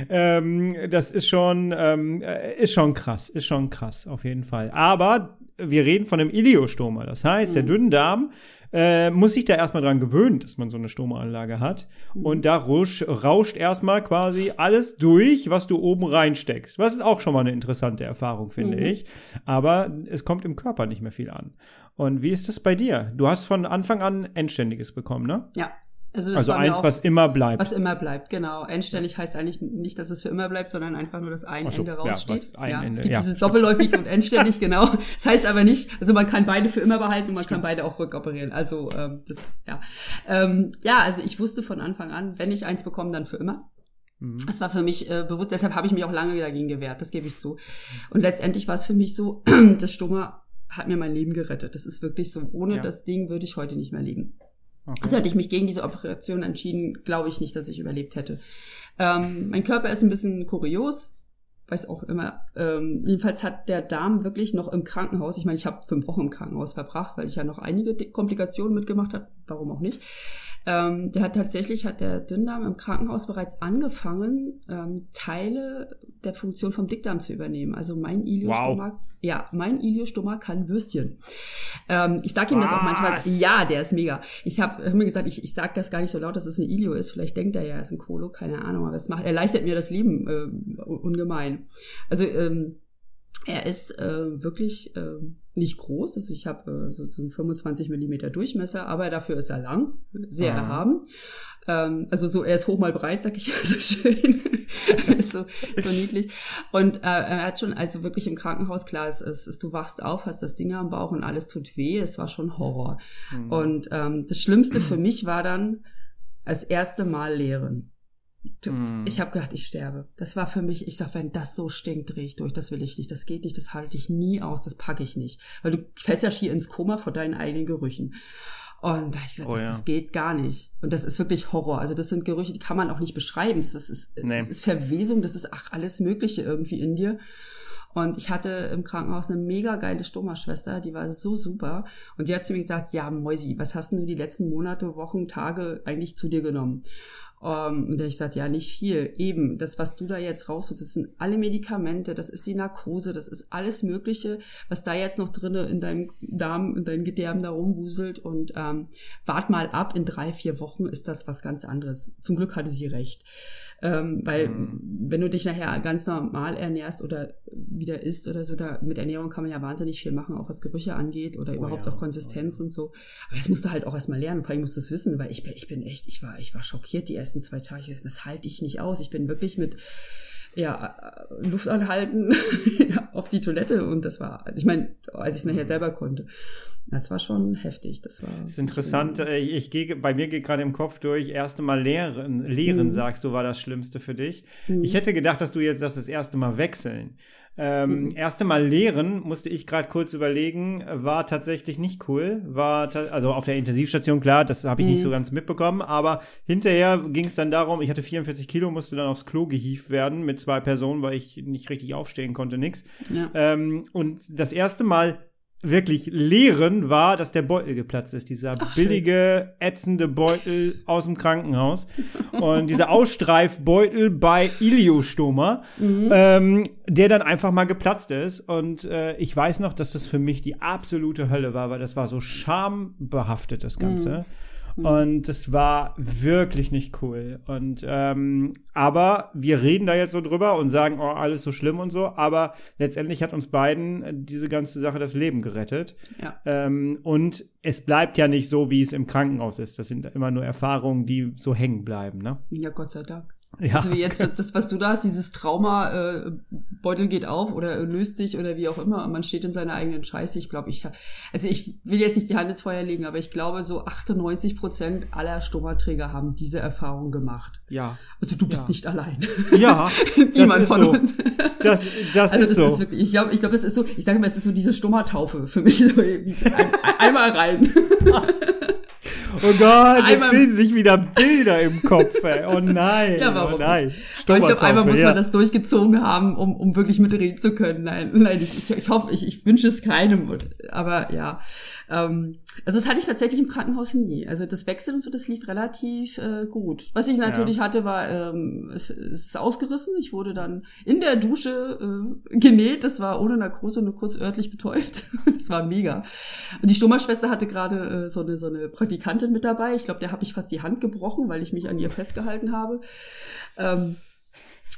Ähm, das ist schon, ähm, äh, ist schon krass, ist schon krass, auf jeden Fall. Aber wir reden von einem Iliostoma. Das heißt, der Mhm. Dünndarm äh, muss sich da erstmal dran gewöhnen, dass man so eine Stomaanlage hat. Mhm. Und da rusch, rauscht erstmal quasi alles durch, was du oben reinsteckst. Was ist auch schon mal eine interessante Erfahrung, finde Mhm. ich. Aber es kommt im Körper nicht mehr viel an. Und wie ist das bei dir? Du hast von Anfang an Endständiges bekommen, ne? Ja. Also, das Also eins, auch, was immer bleibt. was immer bleibt, genau. Endständig heißt eigentlich nicht, dass es für immer bleibt, sondern einfach nur, dass ein so, Ende ja, raussteht. was ein Ende, es gibt ja, dieses stimmt. doppelläufig und endständig, genau. Das heißt aber nicht, also man kann beide für immer behalten und man kann beide auch rückoperieren. Also ähm, das, ja. Ähm, ja, also ich wusste von Anfang an, wenn ich eins bekomme, dann für immer. Mhm. Das war für mich äh, bewusst, deshalb habe ich mich auch lange dagegen gewehrt, das gebe ich zu. Und letztendlich war es für mich so, das Stoma hat mir mein Leben gerettet. Das ist wirklich so, ohne Ja. das Ding würde ich heute nicht mehr leben. Okay. Also hätte ich mich gegen diese Operation entschieden, glaube ich nicht, dass ich überlebt hätte. Ähm, mein Körper ist ein bisschen kurios, weiß auch immer. Ähm, jedenfalls hat der Darm wirklich noch im Krankenhaus, ich meine, ich habe fünf Wochen im Krankenhaus verbracht, weil ich ja noch einige Komplikationen mitgemacht habe, warum auch nicht. Ähm, der hat tatsächlich, hat der Dünndarm im Krankenhaus bereits angefangen, ähm, Teile der Funktion vom Dickdarm zu übernehmen. Also mein Iliostoma, wow. ja, mein Iliostoma kann Würstchen. Ähm, ich sage ihm das auch manchmal, ja, der ist mega. Ich habe hab mir gesagt, ich, ich sage das gar nicht so laut, dass es ein Ilio ist. Vielleicht denkt er ja, er ist ein Kolo, keine Ahnung, aber es macht, erleichtert mir das Leben äh, ungemein. Also ähm, er ist äh, wirklich äh, nicht groß, also ich habe äh, so, so 25 Millimeter Durchmesser, aber dafür ist er lang, sehr ah. erhaben. Ähm, also so, er ist hoch mal breit, sag ich ja so schön. so, so niedlich. Und äh, er hat schon, also wirklich im Krankenhaus, klar, es ist, du wachst auf, hast das Ding am Bauch und alles tut weh. Es war schon Horror. Mhm. Und ähm, das Schlimmste für mich war dann das erste Mal lehren. Mm. Ich habe gedacht, ich sterbe. Das war für mich, ich sag, wenn das so stinkt, drehe ich durch. Das will ich nicht, das geht nicht, das halte ich nie aus, das packe ich nicht. Weil du fällst ja schier ins Koma vor deinen eigenen Gerüchen. Und da habe ich gesagt, oh, das, ja. das, geht gar nicht. Und das ist wirklich Horror. Also das sind Gerüche, die kann man auch nicht beschreiben. Das ist, nee. das ist Verwesung, das ist ach, alles Mögliche irgendwie in dir. Und ich hatte im Krankenhaus eine mega geile Stoma-Schwester, die war so super. Und die hat zu mir gesagt, ja, Mäusi, was hast du die letzten Monate, Wochen, Tage eigentlich zu dir genommen? Ähm, und ich sagte, ja, nicht viel. Eben, das, was du da jetzt rausholst, das sind alle Medikamente, das ist die Narkose, das ist alles Mögliche, was da jetzt noch drinne in deinem Darm, in deinen Gedärmen da rumwuselt. Und ähm, wart mal ab, in drei, vier Wochen ist das was ganz anderes. Zum Glück hatte sie recht. Ähm, weil mhm. wenn du dich nachher ganz normal ernährst oder wieder isst oder so, da mit Ernährung kann man ja wahnsinnig viel machen, auch was Gerüche angeht oder oh überhaupt ja. auch Konsistenz oh und so. Aber das musst du halt auch erstmal lernen, vor allem musst du es wissen, weil ich bin, ich bin echt, ich war, ich war schockiert die ersten zwei Tage. Das halte ich nicht aus. Ich bin wirklich mit ja, Luft anhalten auf die Toilette und das war, also ich meine, als ich es nachher mhm. selber konnte. Das war schon heftig. Das war. Das ist interessant. Schön. Äh, ich, ich gehe, bei mir geht gerade im Kopf durch. Erste Mal lehren, lehren mhm. sagst du, war das Schlimmste für dich. Mhm. Ich hätte gedacht, dass du jetzt das, das erste Mal wechseln. Ähm, mhm. Erste Mal lehren, musste ich gerade kurz überlegen, war tatsächlich nicht cool. War also auf der Intensivstation, klar, das habe ich mhm. nicht so mhm. ganz mitbekommen, aber hinterher ging es dann darum, ich hatte 44 Kilo, musste dann aufs Klo gehievt werden mit zwei Personen, weil ich nicht richtig aufstehen konnte, nix. Ja. Ähm, und das erste Mal wirklich lehren war, dass der Beutel geplatzt ist. Dieser Ach, billige, schön. ätzende Beutel aus dem Krankenhaus. Und dieser Ausstreifbeutel bei Iliostoma, mhm. ähm, der dann einfach mal geplatzt ist. Und äh, ich weiß noch, dass das für mich die absolute Hölle war, weil das war so schambehaftet, das Ganze. Mhm. Mhm. Und es war wirklich nicht cool. Und ähm, aber wir reden da jetzt so drüber und sagen, oh, alles so schlimm und so. Aber letztendlich hat uns beiden diese ganze Sache das Leben gerettet. Ja. Ähm, und es bleibt ja nicht so, wie es im Krankenhaus ist. Das sind immer nur Erfahrungen, die so hängen bleiben. Ne? Ja, Gott sei Dank. Ja. Also wie jetzt das, was du da hast, dieses Trauma, äh, Beutel geht auf oder löst sich oder wie auch immer, man steht in seiner eigenen Scheiße. Ich glaube, ich, also ich will jetzt nicht die Hand ins Feuer legen, aber ich glaube, so 98 Prozent aller Stomaträger haben diese Erfahrung gemacht. Ja. Also du bist ja. nicht allein. Ja. Niemand von so. uns. Das, das also ist das so. Ist wirklich, ich glaube, ich glaube, es ist so, ich sage mal, es ist so diese Stomataufe für mich. So, ein, einmal rein. Oh Gott, jetzt bilden sich wieder Bilder im Kopf. Ey. Oh nein. Ja, warum? Oh nein. Aber ich glaube, einmal muss man das durchgezogen haben, um, um wirklich mitreden zu können. Nein, nein, ich, ich, ich hoffe, ich, ich wünsche es keinem. Aber ja. Ähm, also das hatte ich tatsächlich im Krankenhaus nie. Also das Wechseln und so, das lief relativ äh, gut. Was ich natürlich ja. hatte, war, ähm, es, es ist ausgerissen. Ich wurde dann in der Dusche äh, genäht. Das war ohne Narkose, nur kurz örtlich betäubt. das war mega. Und die Stummerschwester hatte gerade äh, so eine so eine Praktikantin mit dabei. Ich glaube, der habe ich fast die Hand gebrochen, weil ich mich an ihr festgehalten habe. Ähm,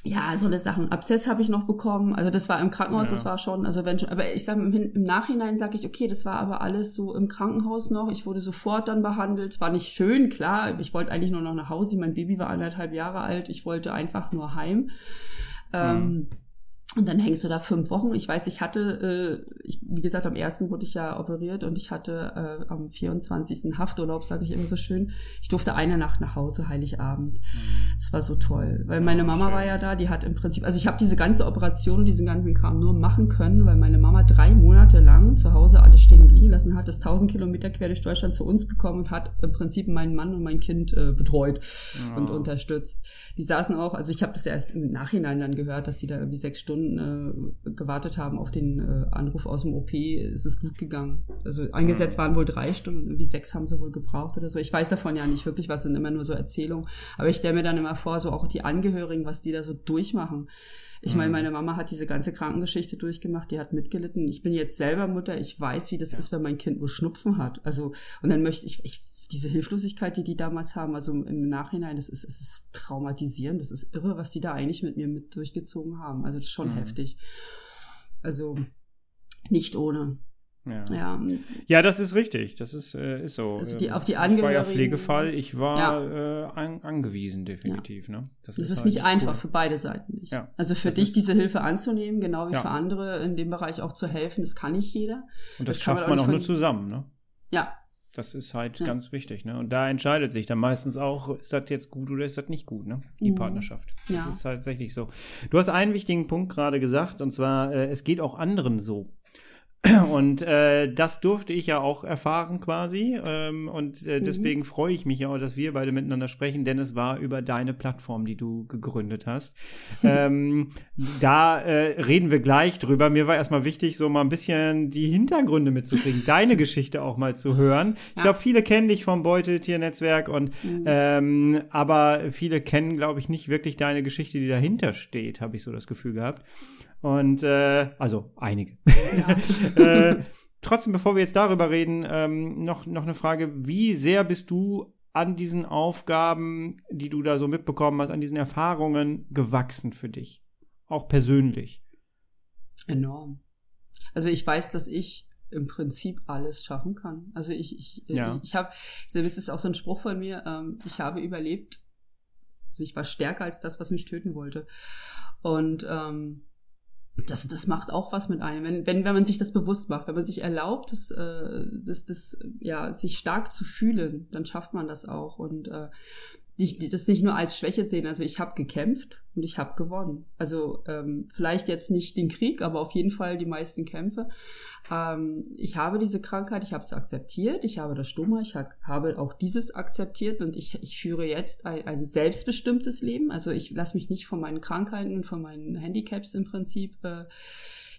ja, so eine Sachen. Abszess habe ich noch bekommen. Also das war im Krankenhaus, ja. das war schon, also wenn schon, aber ich sage im, im, Nachhinein sage ich, okay, das war aber alles so im Krankenhaus noch. Ich wurde sofort dann behandelt. Es war nicht schön, klar. Ich wollte eigentlich nur noch nach Hause. Mein Baby war anderthalb Jahre alt. Ich wollte einfach nur heim. Ähm, mhm. Und dann hängst du da fünf Wochen. Ich weiß, ich hatte, äh, ich, wie gesagt, am ersten wurde ich ja operiert und ich hatte äh, am 24. Hafturlaub, sage ich immer so schön. Ich durfte eine Nacht nach Hause, Heiligabend. Mhm. Das war so toll, weil meine Mama war ja da. Die hat im Prinzip, also ich habe diese ganze Operation, diesen ganzen Kram nur machen können, weil meine Mama drei Monate lang zu Hause alles stehen und liegen lassen hat, ist 1000 Kilometer quer durch Deutschland zu uns gekommen und hat im Prinzip meinen Mann und mein Kind äh, betreut ja. und unterstützt. Die saßen auch, also ich habe das erst im Nachhinein dann gehört, dass sie da irgendwie sechs Stunden Stunden äh, gewartet haben auf den äh, Anruf aus dem OP, ist es gut gegangen. Also angesetzt waren wohl drei Stunden, irgendwie sechs haben sie wohl gebraucht oder so. Ich weiß davon ja nicht wirklich, was sind immer nur so Erzählungen. Aber ich stelle mir dann immer vor, so auch die Angehörigen, was die da so durchmachen. Ich meine, meine Mama hat diese ganze Krankengeschichte durchgemacht, die hat mitgelitten. Ich bin jetzt selber Mutter, ich weiß, wie das ist, wenn mein Kind nur Schnupfen hat. Also, und dann möchte ich, ich diese Hilflosigkeit, die die damals haben, also im Nachhinein, das ist, es ist traumatisierend, das ist irre, was die da eigentlich mit mir mit durchgezogen haben. Also das ist schon mhm. heftig. Also nicht ohne. Ja. ja. ja, das ist richtig. Das ist, äh, ist so. Also die, auf die Angehörigen. Ich war ja Pflegefall. Ich war ja. äh, an, angewiesen, definitiv. Ja. Ne? Das, das ist, halt nicht einfach cool. für beide Seiten nicht. Also für das dich diese Hilfe anzunehmen, genau wie für andere in dem Bereich auch zu helfen, das kann nicht jeder. Und das, das schafft man auch nur zusammen, ne? Ja, das ist halt ja. ganz wichtig, ne? Und da entscheidet sich dann meistens auch, ist das jetzt gut oder ist das nicht gut, ne? Die mhm. Partnerschaft. Das ja. ist tatsächlich so. Du hast einen wichtigen Punkt gerade gesagt, und zwar, äh, es geht auch anderen so. Und äh, das durfte ich ja auch erfahren quasi. Ähm, und äh, mhm. deswegen mhm. freue ich mich ja auch, dass wir beide miteinander sprechen, denn es war über deine Plattform, die du gegründet hast. ähm, da äh, reden wir gleich drüber. Mir war erstmal wichtig, so mal ein bisschen die Hintergründe mitzukriegen, deine Geschichte auch mal zu hören. Ich glaube, viele kennen dich vom Beuteltier-Netzwerk und mhm. ähm, aber viele kennen, glaube ich, nicht wirklich deine Geschichte, die dahinter steht, habe ich so das Gefühl gehabt. Und äh, also einige. Ja. äh, trotzdem, bevor wir jetzt darüber reden, ähm, noch, noch eine Frage. Wie sehr bist du an diesen Aufgaben, die du da so mitbekommen hast, an diesen Erfahrungen gewachsen für dich? Auch persönlich? Enorm. Also ich weiß, dass ich im Prinzip alles schaffen kann. Also ich, ich, ja. ich, ich habe, das ist auch so ein Spruch von mir, ähm, ich habe überlebt. Also ich war stärker als das, was mich töten wollte. Und ähm, das, das macht auch was mit einem, wenn, wenn, wenn man sich das bewusst macht, wenn man sich erlaubt, das, äh, das, das, ja, sich stark zu fühlen, dann schafft man das auch. Und äh, ich, das nicht nur als Schwäche sehen. Also ich habe gekämpft und ich habe gewonnen. Also ähm, vielleicht jetzt nicht den Krieg, aber auf jeden Fall die meisten Kämpfe. Ähm, ich habe diese Krankheit, ich habe es akzeptiert, ich habe das Stoma, ich hab, habe auch dieses akzeptiert und ich, ich führe jetzt ein, ein selbstbestimmtes Leben. Also ich lasse mich nicht von meinen Krankheiten und von meinen Handicaps im Prinzip äh,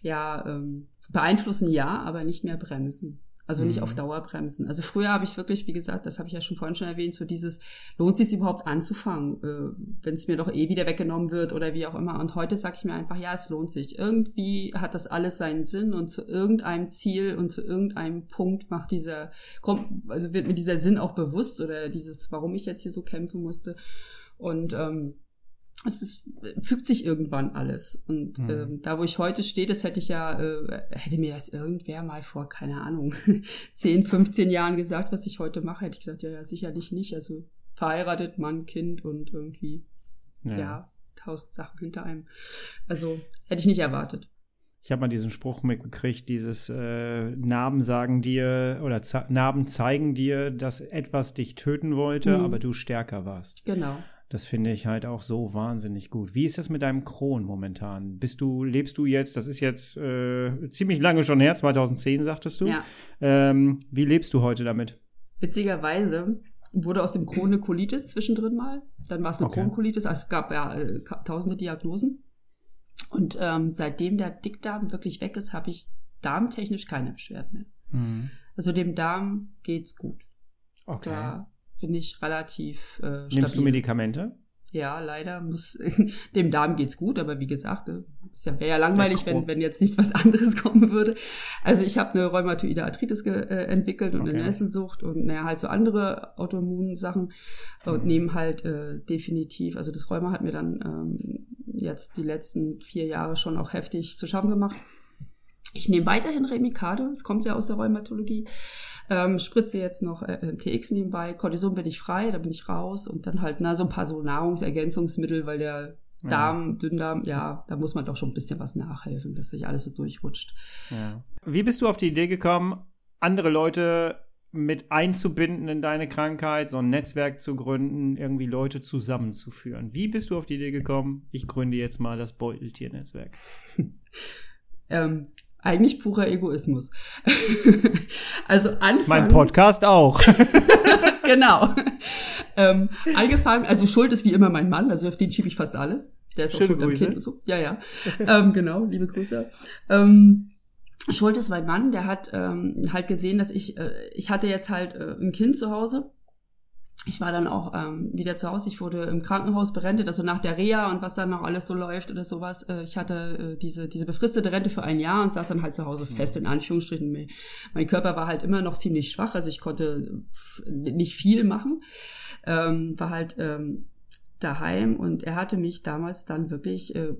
ja ähm, beeinflussen, ja, aber nicht mehr bremsen. Also nicht mhm. auf Dauer bremsen. Also früher habe ich wirklich, wie gesagt, das habe ich ja schon vorhin schon erwähnt, so dieses, lohnt sich überhaupt anzufangen, äh, wenn es mir doch eh wieder weggenommen wird oder wie auch immer. Und heute sage ich mir einfach, ja, es lohnt sich. Irgendwie hat das alles seinen Sinn und zu irgendeinem Ziel und zu irgendeinem Punkt macht dieser, kommt, also wird mir dieser Sinn auch bewusst oder dieses, warum ich jetzt hier so kämpfen musste. Und ähm, es ist, fügt sich irgendwann alles. Und mhm. ähm, da, wo ich heute stehe, das hätte ich ja, äh, hätte mir das irgendwer mal vor, keine Ahnung, 10, 15 Jahren gesagt, was ich heute mache, hätte ich gesagt, ja, ja, sicherlich nicht. Also verheiratet, Mann, Kind und irgendwie, ja, ja tausend Sachen hinter einem. Also hätte ich nicht erwartet. Ich habe mal diesen Spruch mitgekriegt, dieses äh, Narben sagen dir oder Narben zeigen dir, dass etwas dich töten wollte, mhm. aber du stärker warst. Genau. Das finde ich halt auch so wahnsinnig gut. Wie ist das mit deinem Kron momentan? Bist du, lebst du jetzt, das ist jetzt äh, ziemlich lange schon her, 2010 sagtest du. Ja. Ähm, wie lebst du heute damit? Witzigerweise wurde aus dem Kron eine Colitis zwischendrin mal. Dann war es eine okay. Kronkolitis, also es gab ja äh, tausende Diagnosen. Und ähm, seitdem der Dickdarm wirklich weg ist, habe ich darmtechnisch keine Beschwerden mehr. Mhm. Also dem Darm geht's gut. Okay. Da bin ich relativ äh, stabil. Nimmst du Medikamente? Ja, leider muss dem Darm geht's gut, aber wie gesagt, äh, es wäre ja langweilig, wenn, wenn jetzt nicht was anderes kommen würde. Also ich habe eine rheumatoide Arthritis äh, entwickelt und okay. eine Nesselsucht und naja, halt so andere Autoimmunsachen und mhm. nehme halt äh, definitiv, also das Rheuma hat mir dann ähm, jetzt die letzten vier Jahre schon auch heftig zu schaffen gemacht. Ich nehme weiterhin Remicade, es kommt ja aus der Rheumatologie. Ähm, spritze jetzt noch äh, TX nebenbei. Cortison bin ich frei, da bin ich raus. Und dann halt na, so ein paar so Nahrungsergänzungsmittel, weil der Darm. Dünndarm, ja, da muss man doch schon ein bisschen was nachhelfen, dass sich alles so durchrutscht. Ja. Wie bist du auf die Idee gekommen, andere Leute mit einzubinden in deine Krankheit, so ein Netzwerk zu gründen, irgendwie Leute zusammenzuführen? Wie bist du auf die Idee gekommen, ich gründe jetzt mal das Beuteltier-Netzwerk? ähm, eigentlich purer Egoismus. also anfangs, Mein Podcast auch. genau. Ähm, angefangen, also Schuld ist wie immer mein Mann, also auf den schiebe ich fast alles. Der ist Schöne auch schon Grüße. Kind und so. Ja, ja. ähm, genau, liebe Grüße. Ähm, Schuld ist mein Mann, der hat ähm, halt gesehen, dass ich, äh, ich hatte jetzt halt äh, ein Kind zu Hause ich war dann auch ähm, wieder zu Hause. Ich wurde im Krankenhaus berentet, also nach der Reha und was dann noch alles so läuft oder sowas. Äh, ich hatte äh, diese, diese befristete Rente für ein Jahr und saß dann halt zu Hause fest, in Anführungsstrichen. Mein Körper war halt immer noch ziemlich schwach, also ich konnte nicht viel machen. Ähm, war halt ähm, daheim und er hatte mich damals dann wirklich äh,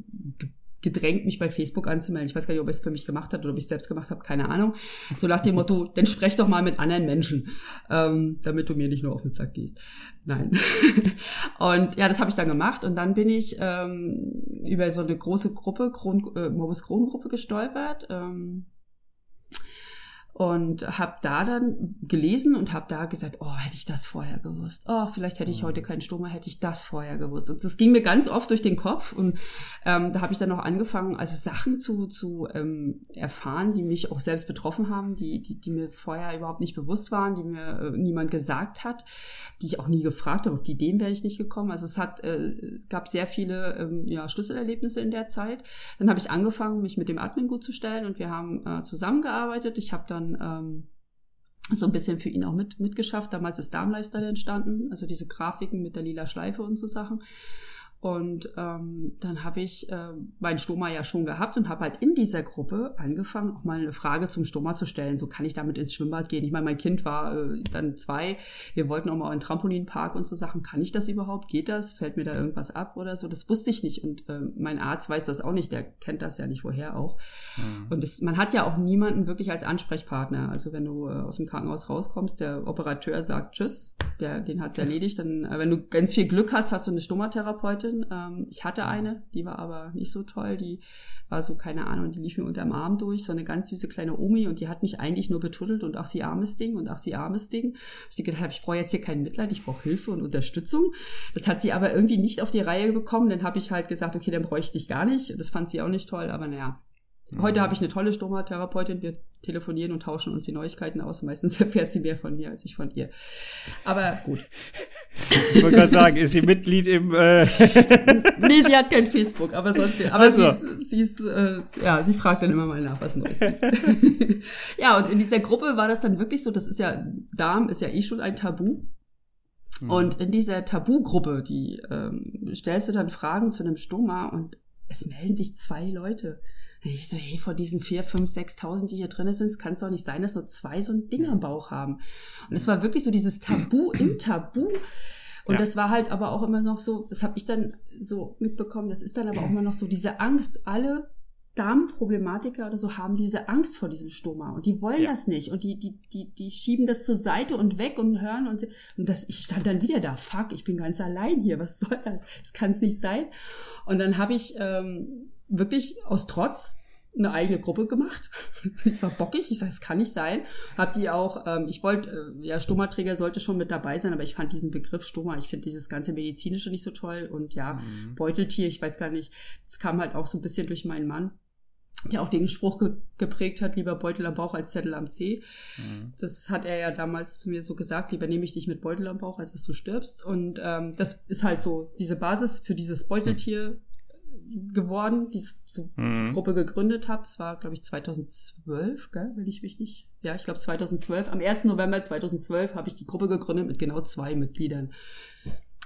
gedrängt, mich bei Facebook anzumelden. Ich weiß gar nicht, ob er es für mich gemacht hat oder ob ich es selbst gemacht habe, keine Ahnung. So nach dem Motto, dann sprech doch mal mit anderen Menschen, ähm, damit du mir nicht nur auf den Sack gehst. Nein. und ja, das habe ich dann gemacht und dann bin ich ähm, über so eine große Gruppe, Kron, äh, Morbus Crohn-Gruppe gestolpert. Ähm, und habe da dann gelesen und habe da gesagt, oh, hätte ich das vorher gewusst. Oh, vielleicht hätte ich heute keinen Stoma, hätte ich das vorher gewusst. Und das ging mir ganz oft durch den Kopf und ähm, da habe ich dann auch angefangen, also Sachen zu, zu ähm, erfahren, die mich auch selbst betroffen haben, die, die, die mir vorher überhaupt nicht bewusst waren, die mir äh, niemand gesagt hat, die ich auch nie gefragt habe. Auf die Ideen wäre ich nicht gekommen. Also es hat äh, gab sehr viele ähm, ja, Schlüsselerlebnisse in der Zeit. Dann habe ich angefangen, mich mit dem Admin gut zu stellen und wir haben äh, zusammengearbeitet. Ich habe dann dann ähm, so ein bisschen für ihn auch mit, mitgeschafft. Damals ist Darm Lifestyle entstanden, also diese Grafiken mit der lila Schleife und so Sachen. Und ähm, dann habe ich äh, meinen Stoma ja schon gehabt und habe halt in dieser Gruppe angefangen, auch mal eine Frage zum Stoma zu stellen. So kann ich damit ins Schwimmbad gehen? Ich meine, mein Kind war äh, dann zwei. Wir wollten auch mal in den Trampolinpark und so Sachen. Kann ich das überhaupt? Geht das? Fällt mir da irgendwas ab oder so? Das wusste ich nicht. Und äh, mein Arzt weiß das auch nicht. Der kennt das ja nicht woher auch. Mhm. Und das, man hat ja auch niemanden wirklich als Ansprechpartner. Also wenn du äh, aus dem Krankenhaus rauskommst, der Operateur sagt Tschüss, der, den hat's erledigt. Dann, äh, wenn du ganz viel Glück hast, hast du eine Stomatherapeutin Freundin. Ähm, ich hatte eine, die war aber nicht so toll. Die war so, keine Ahnung, die lief mir unterm Arm durch, so eine ganz süße kleine Omi und die hat mich eigentlich nur betuddelt und ach, sie armes Ding und ach, sie armes Ding. Ich gedacht, ich brauche jetzt hier kein Mitleid, ich brauche Hilfe und Unterstützung. Das hat sie aber irgendwie nicht auf die Reihe bekommen. Dann habe ich halt gesagt, okay, dann bräuchte ich gar nicht. Das fand sie auch nicht toll, aber naja, Heute habe ich eine tolle Stomatherapeutin. Wir telefonieren und tauschen uns die Neuigkeiten aus. Meistens erfährt sie mehr von mir als ich von ihr. Aber gut. Ich wollte gerade sagen, ist sie Mitglied im. Äh nee, sie hat kein Facebook, aber sonst. Aber also. sie, sie ist, äh, ja, sie fragt dann immer mal nach, was Neues gibt. ja, und in dieser Gruppe war das dann wirklich so. Das ist ja Darm ist ja eh schon ein Tabu. Mhm. Und in dieser Tabugruppe, die ähm, stellst du dann Fragen zu einem Stoma und es melden sich zwei Leute. Ich so, hey, vor diesen vier, fünf, sechstausend, die hier drin sind, kann es doch nicht sein, dass nur zwei so ein Ding am Bauch haben. Und es war wirklich so dieses Tabu im Tabu. Und ja. das war halt aber auch immer noch so, das habe ich dann so mitbekommen, das ist dann aber auch immer noch so diese Angst, alle Darmproblematiker oder so haben diese Angst vor diesem Stoma und die wollen ja. das nicht und die, die, die, die schieben das zur Seite und weg und hören und, und das, ich stand dann wieder da, fuck, ich bin ganz allein hier, was soll das? Das kann es nicht sein. Und dann habe ich ähm, wirklich aus Trotz eine eigene Gruppe gemacht. ich war bockig, ich sage, es kann nicht sein. Hab die auch, ähm, ich wollte, äh, ja, Stomaträger sollte schon mit dabei sein, aber ich fand diesen Begriff Stoma, ich finde dieses ganze Medizinische nicht so toll und ja, mhm. Beuteltier, ich weiß gar nicht, es kam halt auch so ein bisschen durch meinen Mann der auch den Spruch ge geprägt hat, lieber Beutel am Bauch als Zettel am Zeh. Mhm. Das hat er ja damals zu mir so gesagt, lieber nehme ich dich mit Beutel am Bauch, als dass du stirbst. Und ähm, das ist halt so diese Basis für dieses Beuteltier geworden, die so mhm. die Gruppe gegründet habe. Das war, glaube ich, 2012, gell, wenn ich mich nicht. Ja, ich glaube 2012. Am 1. November 2012 habe ich die Gruppe gegründet mit genau zwei Mitgliedern.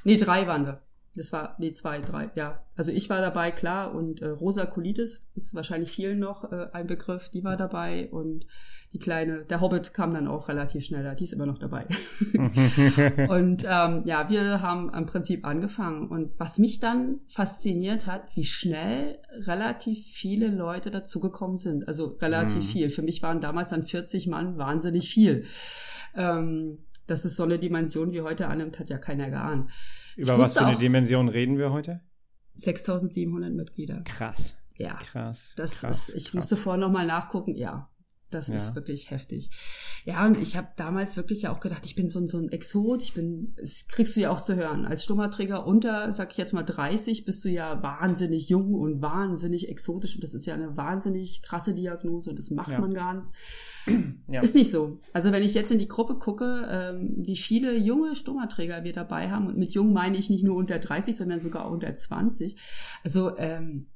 Nee, drei waren wir. Das war, nee, zwei, drei, ja. Also ich war dabei, klar, und äh, Rosa Colitis ist wahrscheinlich vielen noch äh, ein Begriff, die war dabei und die kleine, der Hobbit kam dann auch relativ schnell da, die ist immer noch dabei. und ähm, ja, wir haben im Prinzip angefangen und was mich dann fasziniert hat, wie schnell relativ viele Leute dazugekommen sind, also relativ mhm. viel. Für mich waren damals dann 40 Mann wahnsinnig viel. Ähm, dass es so eine Dimension wie heute annimmt, hat ja keiner geahnt. Über was für eine Dimension reden wir heute? 6700 Mitglieder. Krass. Ja. Krass. Das krass, ist, ich krass. musste vorher nochmal nachgucken, ja. Das Ja. ist wirklich heftig. Ja, und ich habe damals wirklich ja auch gedacht, ich bin so ein, so ein Exot. Ich bin, das kriegst du ja auch zu hören. Als Stummerträger unter, sag ich jetzt mal 30, bist du ja wahnsinnig jung und wahnsinnig exotisch. Und das ist ja eine wahnsinnig krasse Diagnose und das macht Ja. man gar nicht. Ja. Ist nicht so. Also wenn ich jetzt in die Gruppe gucke, ähm, wie viele junge Stummerträger wir dabei haben, und mit jung meine ich nicht nur unter 30, sondern sogar unter 20. Also ähm,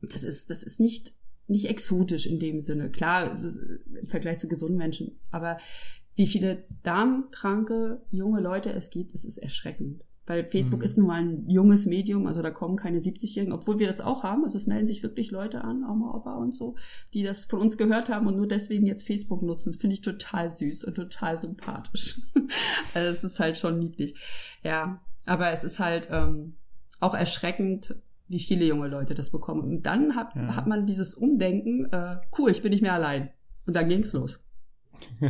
das ist, das ist nicht, nicht exotisch in dem Sinne. Klar, es ist im Vergleich zu gesunden Menschen, aber wie viele darmkranke junge Leute es gibt, es ist erschreckend. Weil Facebook Mhm. ist nun mal ein junges Medium, also da kommen keine 70-Jährigen, obwohl wir das auch haben. Also es melden sich wirklich Leute an, Oma, Opa und so, die das von uns gehört haben und nur deswegen jetzt Facebook nutzen. Finde ich total süß und total sympathisch. also es ist halt schon niedlich. Ja, aber es ist halt ähm, auch erschreckend, wie viele junge Leute das bekommen. Und dann hat, Ja. hat man dieses Umdenken, äh, cool, ich bin nicht mehr allein. Und dann ging's los.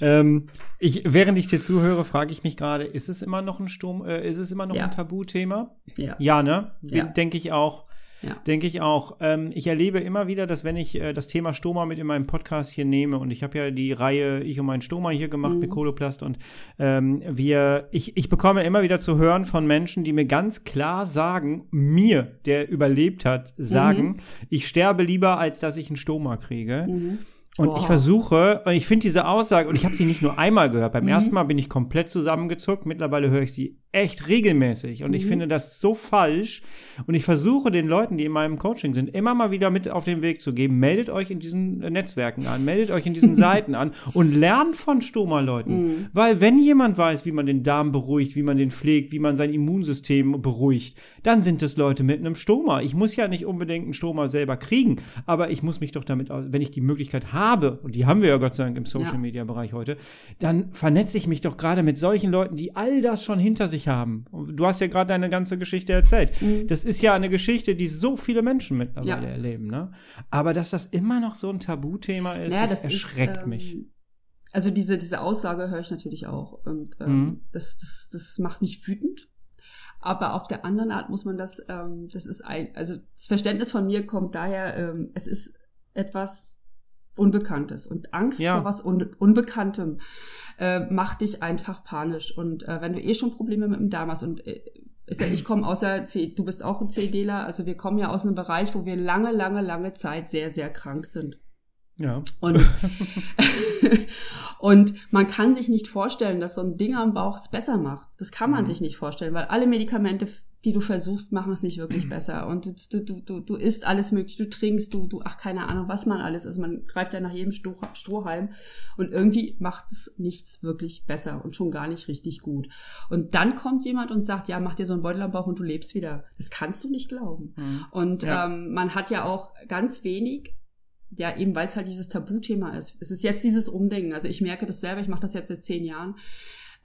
ähm, ich, während ich dir zuhöre, frage ich mich gerade, ist es immer noch ein Sturm, äh, ist es immer noch Ja. ein Tabuthema? Ja. Ja, ne? Ja. Denke ich auch. Ja. Denke ich auch. Ähm, ich erlebe immer wieder, dass wenn ich äh, das Thema Stoma mit in meinem Podcast hier nehme und ich habe ja die Reihe Ich und mein Stoma hier gemacht Mhm. mit Koloplast und ähm, wir, ich, ich bekomme immer wieder zu hören von Menschen, die mir ganz klar sagen, mir, der überlebt hat, sagen, Mhm. ich sterbe lieber, als dass ich einen Stoma kriege. Mhm. Und Boah. ich versuche, und ich finde diese Aussage, und ich habe sie nicht nur einmal gehört, beim Mhm. ersten Mal bin ich komplett zusammengezuckt, mittlerweile höre ich sie echt regelmäßig. Und ich Mhm. finde das so falsch. Und ich versuche den Leuten, die in meinem Coaching sind, immer mal wieder mit auf den Weg zu geben, meldet euch in diesen äh, Netzwerken an, meldet euch in diesen Seiten an und lernt von Stoma-Leuten. Mhm. Weil wenn jemand weiß, wie man den Darm beruhigt, wie man den pflegt, wie man sein Immunsystem beruhigt, dann sind es Leute mit einem Stoma. Ich muss ja nicht unbedingt einen Stoma selber kriegen, aber ich muss mich doch damit, wenn ich die Möglichkeit habe, und die haben wir ja Gott sei Dank im Social-Media-Bereich heute, dann vernetze ich mich doch gerade mit solchen Leuten, die all das schon hinter sich haben. Und Du hast ja gerade deine ganze Geschichte erzählt. Mhm. Das ist ja eine Geschichte, die so viele Menschen mittlerweile Ja. erleben. Ne? Aber dass das immer noch so ein Tabuthema ist, Naja, das, erschreckt ähm, mich. Also diese, diese Aussage höre ich natürlich auch. Und ähm, Mhm. das, das, das macht mich wütend. Aber auf der anderen Art muss man das, ähm, das ist ein, also das Verständnis von mir kommt daher, ähm, es ist etwas Unbekanntes und Angst Ja. vor was Un Unbekanntem äh, macht dich einfach panisch. Und äh, wenn du eh schon Probleme mit dem Darm hast und äh, ist ja, ich komme außer C, du bist auch ein CDler, also wir kommen ja aus einem Bereich, wo wir lange, lange, lange Zeit sehr, sehr krank sind. Ja. Und, und man kann sich nicht vorstellen, dass so ein Ding am Bauch es besser macht. Das kann man Mhm. sich nicht vorstellen, weil alle Medikamente, die du versuchst, machen es nicht wirklich besser. Und du, du, du, du isst alles mögliche, du trinkst, du, du, ach, keine Ahnung, was man alles ist. Man greift ja nach jedem Stroh, Strohhalm und irgendwie macht es nichts wirklich besser und schon gar nicht richtig gut. Und dann kommt jemand und sagt, ja, mach dir so einen Beutel am Bauch und du lebst wieder. Das kannst du nicht glauben. Mhm. Und Ja. ähm, man hat ja auch ganz wenig, ja, eben weil es halt dieses Tabuthema ist. Es ist jetzt dieses Umdenken. Also ich merke das selber, ich mache das jetzt seit zehn Jahren.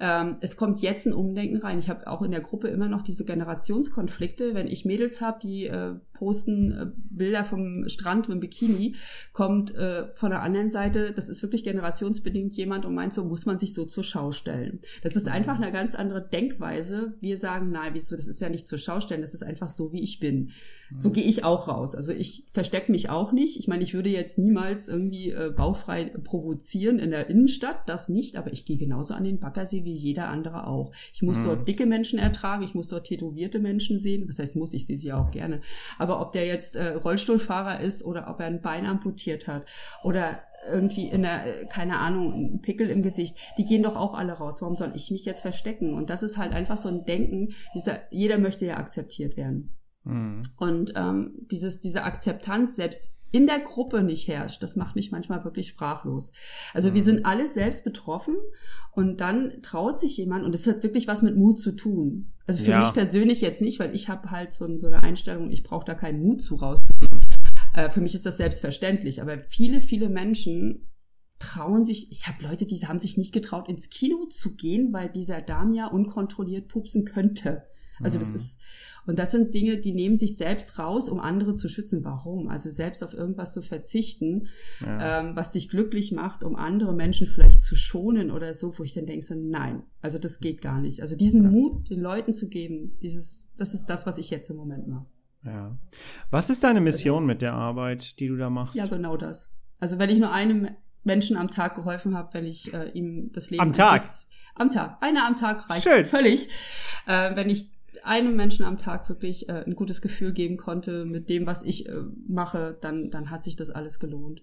Ähm, es kommt jetzt ein Umdenken rein. Ich habe auch in der Gruppe immer noch diese Generationskonflikte. Wenn ich Mädels habe, die äh, posten äh, Bilder vom Strand mit dem Bikini, kommt äh, von der anderen Seite, das ist wirklich generationsbedingt jemand und meint so, muss man sich so zur Schau stellen. Das ist einfach eine ganz andere Denkweise. Wir sagen, nein, wieso, das ist ja nicht zur Schau stellen, das ist einfach so, wie ich bin. So gehe ich auch raus. Also ich verstecke mich auch nicht. Ich meine, ich würde jetzt niemals irgendwie äh, bauchfrei provozieren in der Innenstadt, das nicht, aber ich gehe genauso an den Baggersee wie jeder andere auch. Ich muss Mhm. dort dicke Menschen ertragen, ich muss dort tätowierte Menschen sehen. Was heißt muss, ich sehe sie ja auch gerne. Aber ob der jetzt äh, Rollstuhlfahrer ist oder ob er ein Bein amputiert hat oder irgendwie in der, äh, keine Ahnung, ein Pickel im Gesicht, die gehen doch auch alle raus. Warum soll ich mich jetzt verstecken? Und das ist halt einfach so ein Denken, dieser, jeder möchte ja akzeptiert werden. Mhm. Und ähm, dieses, diese Akzeptanz selbst in der Gruppe nicht herrscht, das macht mich manchmal wirklich sprachlos. Also wir Mhm. sind alle selbst betroffen und dann traut sich jemand und das hat wirklich was mit Mut zu tun. Also für Ja. mich persönlich jetzt nicht, weil ich habe halt so, so eine Einstellung, ich brauche da keinen Mut zu rauszugehen. Äh, für mich ist das selbstverständlich, aber viele, viele Menschen trauen sich, ich habe Leute, die haben sich nicht getraut, ins Kino zu gehen, weil dieser Darm ja unkontrolliert pupsen könnte. Also das Mhm. ist, und das sind Dinge, die nehmen sich selbst raus, um andere zu schützen. Warum? Also selbst auf irgendwas zu verzichten, Ja. ähm, was dich glücklich macht, um andere Menschen vielleicht zu schonen oder so, wo ich dann denke, so, nein, also das geht gar nicht. Also diesen Ja. Mut den Leuten zu geben, dieses, das ist das, was ich jetzt im Moment mache. Ja. Was ist deine Mission mit der Arbeit, die du da machst? Ja, genau das. Also wenn ich nur einem Menschen am Tag geholfen habe, wenn ich äh, ihm das Leben am Tag am Tag einer am Tag reicht Schön. völlig. Äh, wenn ich einem Menschen am Tag wirklich äh, ein gutes Gefühl geben konnte mit dem, was ich äh, mache, dann dann hat sich das alles gelohnt.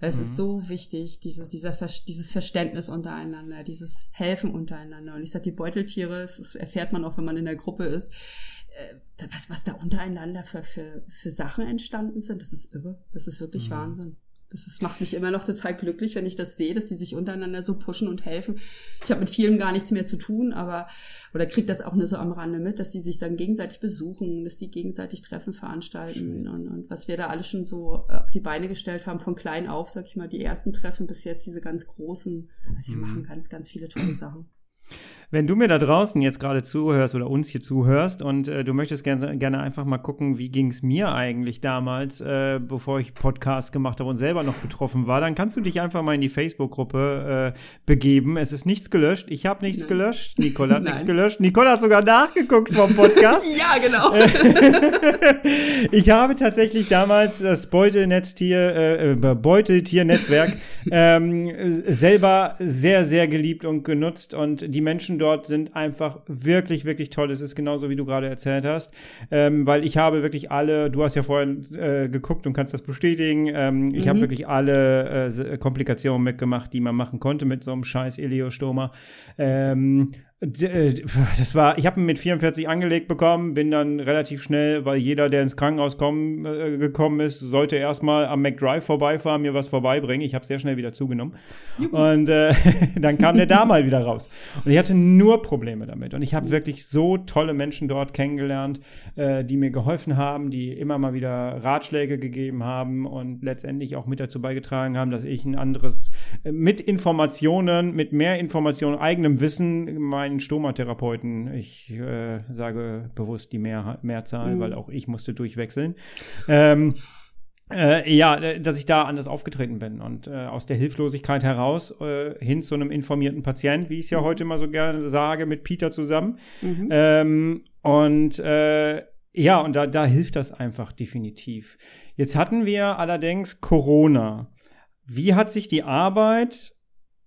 Es Mhm. ist so wichtig, dieses, dieser, Ver- dieses Verständnis untereinander, dieses Helfen untereinander. Und ich sag, die Beuteltiere, das das erfährt man auch, wenn man in der Gruppe ist, äh, was, was da untereinander für, für, für Sachen entstanden sind, das ist irre. Das ist wirklich Mhm. Wahnsinn. Das ist, macht mich immer noch total glücklich, wenn ich das sehe, dass die sich untereinander so pushen und helfen. Ich habe mit vielen gar nichts mehr zu tun, aber oder krieg das auch nur so am Rande mit, dass die sich dann gegenseitig besuchen, dass die gegenseitig Treffen veranstalten und, und was wir da alles schon so äh, auf die Beine gestellt haben, von klein auf, sag ich mal, die ersten Treffen bis jetzt diese ganz großen. Also wir Mhm. machen ganz, ganz viele tolle Sachen. Wenn du mir da draußen jetzt gerade zuhörst oder uns hier zuhörst und äh, du möchtest gerne, gerne einfach mal gucken, wie ging es mir eigentlich damals, äh, bevor ich Podcast gemacht habe und selber noch betroffen war, dann kannst du dich einfach mal in die Facebook-Gruppe äh, begeben. Es ist nichts gelöscht. Ich habe nichts Nein. gelöscht. Nicole hat Nein. nichts gelöscht. Nicole hat sogar nachgeguckt vom Podcast. ja, genau. ich habe tatsächlich damals das Beutelnetztier, äh, äh, Beuteltiernetzwerk ähm, äh, selber sehr, sehr geliebt und genutzt und die Menschen dort sind einfach wirklich, wirklich toll. Es ist genauso, wie du gerade erzählt hast, ähm, weil ich habe wirklich alle, du hast ja vorhin äh, geguckt und kannst das bestätigen, ähm, ich habe Mhm. wirklich alle äh, Komplikationen mitgemacht, die man machen konnte mit so einem scheiß Eliostoma. Ähm, äh, Das war, ich habe ihn mit 44 angelegt bekommen, bin dann relativ schnell, weil jeder, der ins Krankenhaus kommen, äh, gekommen ist, sollte erstmal am McDrive vorbeifahren, mir was vorbeibringen. Ich habe sehr schnell wieder zugenommen. Und äh, dann kam der da mal wieder raus. Und ich hatte nur Probleme damit. Und ich habe wirklich so tolle Menschen dort kennengelernt, äh, die mir geholfen haben, die immer mal wieder Ratschläge gegeben haben und letztendlich auch mit dazu beigetragen haben, dass ich ein anderes, äh, mit Informationen, mit mehr Informationen, eigenem Wissen, meinen Stomatherapeuten, ich äh, sage bewusst die mehr, Mehrzahl, Mhm. weil auch ich musste durchwechseln. Ähm, äh, ja, äh, dass ich da anders aufgetreten bin und äh, aus der Hilflosigkeit heraus äh, hin zu einem informierten Patient, wie ich es ja heute immer so gerne sage, mit Peter zusammen. Mhm. Ähm, und äh, ja, und da, da hilft das einfach definitiv. Jetzt hatten wir allerdings Corona. Wie hat sich die Arbeit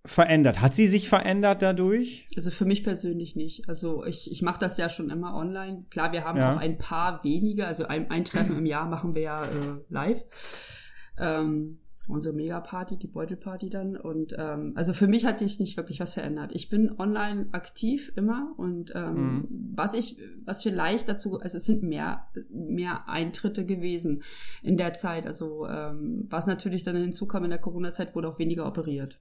verändert? Hat sie sich verändert dadurch? Also für mich persönlich nicht. Also ich, ich mache das ja schon immer online. Klar, wir haben Ja. auch ein paar wenige, also ein, ein Treffen im Jahr machen wir ja äh, live. Ähm, unsere Mega-Party, die Beutelparty dann. Und ähm, also für mich hat sich nicht wirklich was verändert. Ich bin online aktiv immer und ähm, was ich, was vielleicht dazu, also es sind mehr, mehr Eintritte gewesen in der Zeit. Also ähm, was natürlich dann hinzukam in der Corona-Zeit, wurde auch weniger operiert.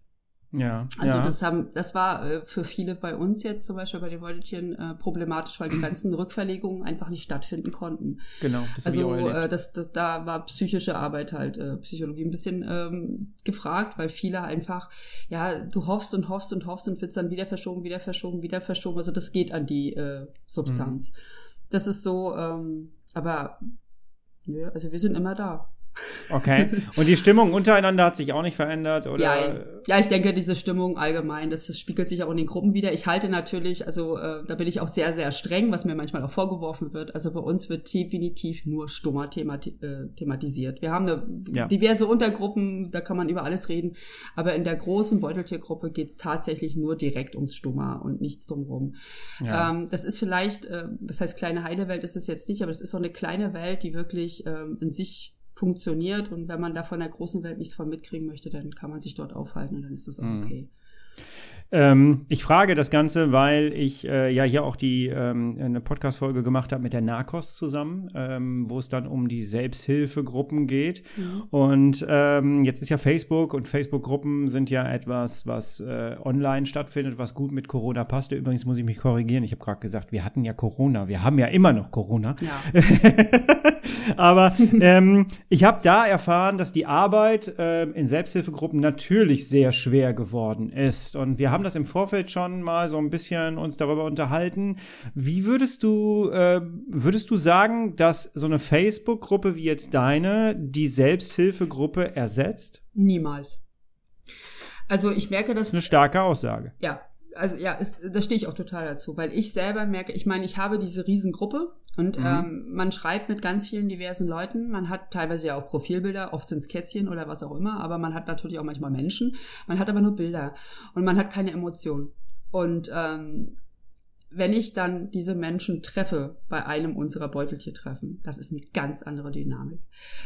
Ja. Also ja. das haben, das war äh, für viele bei uns jetzt zum Beispiel bei den Beuteltieren äh, problematisch, weil die ganzen Rückverlegungen einfach nicht stattfinden konnten. genau. Das Also äh, das, das, da war psychische Arbeit halt, äh, Psychologie ein bisschen ähm, gefragt, weil viele einfach, ja, du hoffst und hoffst und hoffst und wird dann wieder verschoben, wieder verschoben, wieder verschoben. Also das geht an die äh, Substanz. Das ist so, ähm, aber nö, also wir sind immer da. Okay. Und die Stimmung untereinander hat sich auch nicht verändert, oder? Ja, ja, ich denke, diese Stimmung allgemein, das, das spiegelt sich auch in den Gruppen wieder. Ich halte natürlich, also äh, da bin ich auch sehr, sehr streng, was mir manchmal auch vorgeworfen wird. Also bei uns wird definitiv nur Stoma themati äh, thematisiert. Wir haben eine Ja. diverse Untergruppen, da kann man über alles reden. Aber in der großen Beuteltiergruppe geht es tatsächlich nur direkt ums Stoma und nichts drumherum. Ja. Ähm, das ist vielleicht, äh, das heißt, kleine heile Welt ist es jetzt nicht, aber es ist so eine kleine Welt, die wirklich ähm, in sich funktioniert und wenn man da von der großen Welt nichts von mitkriegen möchte, dann kann man sich dort aufhalten und dann ist das auch Mhm. okay. Ähm, ich frage das Ganze, weil ich äh, ja hier auch die ähm, eine Podcast-Folge gemacht habe mit der Narcos zusammen, ähm, wo es dann um die Selbsthilfegruppen geht. Und ähm, jetzt ist ja Facebook und Facebook-Gruppen sind ja etwas, was äh, online stattfindet, was gut mit Corona passte. Übrigens muss ich mich korrigieren. Ich habe gerade gesagt, wir hatten ja Corona. Wir haben ja immer noch Corona. Ja. Aber ähm, ich habe da erfahren, dass die Arbeit ähm, in Selbsthilfegruppen natürlich sehr schwer geworden ist. Und wir haben das im Vorfeld schon mal so ein bisschen uns darüber unterhalten. Wie würdest du, äh, würdest du sagen, dass so eine Facebook-Gruppe wie jetzt deine die Selbsthilfegruppe ersetzt? Niemals. Also ich merke Das eine starke Aussage. ja, also ja, ist, da stehe ich auch total dazu, weil ich selber merke, ich meine, ich habe diese Riesengruppe und mhm. ähm, man schreibt mit ganz vielen diversen Leuten, man hat teilweise ja auch Profilbilder, oft sind es Kätzchen oder was auch immer, aber man hat natürlich auch manchmal Menschen, man hat aber nur Bilder und man hat keine Emotionen. Und ähm, wenn ich dann diese Menschen treffe bei einem unserer Beuteltiertreffen, das ist eine ganz andere Dynamik.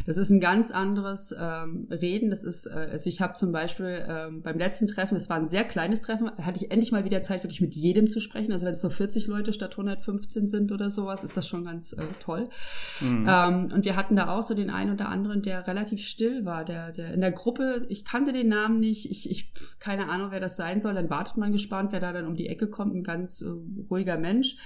Das ist ein ganz anderes ähm, Reden. Das ist, äh, also ich habe zum Beispiel ähm, beim letzten Treffen, das war ein sehr kleines Treffen, hatte ich endlich mal wieder Zeit, wirklich mit jedem zu sprechen. Also wenn es nur 40 Leute statt 115 sind oder sowas, ist das schon ganz äh, toll. Mhm. Ähm, und wir hatten da auch so den einen oder anderen, der relativ still war, der, der in der Gruppe, ich kannte den Namen nicht, ich, ich keine Ahnung, wer das sein soll. Dann wartet man gespannt, wer da dann um die Ecke kommt, ein ganz äh, ruhiger Mensch.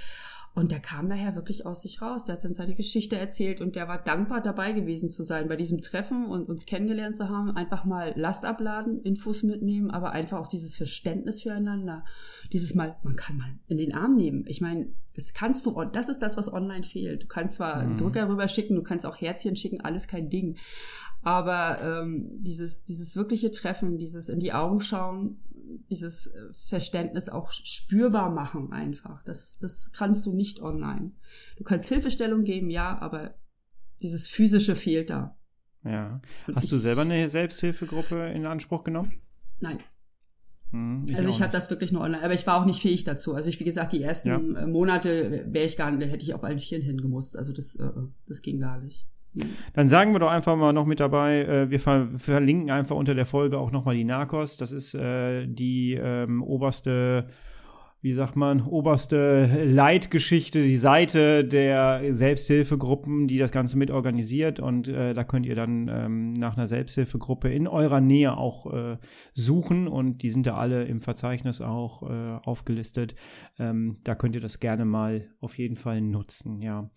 Und der kam daher wirklich aus sich raus. Der hat dann seine Geschichte erzählt und der war dankbar dabei gewesen zu sein bei diesem Treffen und uns kennengelernt zu haben. Einfach mal Last abladen, Infos mitnehmen, aber einfach auch dieses Verständnis füreinander. Dieses mal, man kann mal in den Arm nehmen. Ich meine, das kannst du, das ist das, was online fehlt. Du kannst zwar mhm. Drücker rüber schicken, du kannst auch Herzchen schicken, alles kein Ding. Aber ähm, dieses, dieses wirkliche Treffen, dieses in die Augen schauen, dieses äh, Verständnis auch spürbar machen einfach. Das, das kannst du nicht online. Du kannst Hilfestellung geben, ja, aber dieses physische fehlt da. Ja. Hast du selber eine Selbsthilfegruppe in Anspruch genommen? Nein. Hm, ich also ich hatte das wirklich nur online, aber ich war auch nicht fähig dazu. Also ich, wie gesagt, die ersten ja. Äh, Monate wäre ich gar nicht, hätte ich auf allen Vieren hingemusst. Also das, äh, das ging gar nicht. Dann sagen wir doch einfach mal noch mit dabei, äh, wir ver verlinken einfach unter der Folge auch nochmal die Narcos. Das ist äh, die ähm, oberste, wie sagt man, oberste Leitgeschichte, die Seite der Selbsthilfegruppen, die das Ganze mit organisiert. Und äh, da könnt ihr dann ähm, nach einer Selbsthilfegruppe in eurer Nähe auch äh, suchen. Und die sind da alle im Verzeichnis auch äh, aufgelistet. Ähm, da könnt ihr das gerne mal auf jeden Fall nutzen, ja.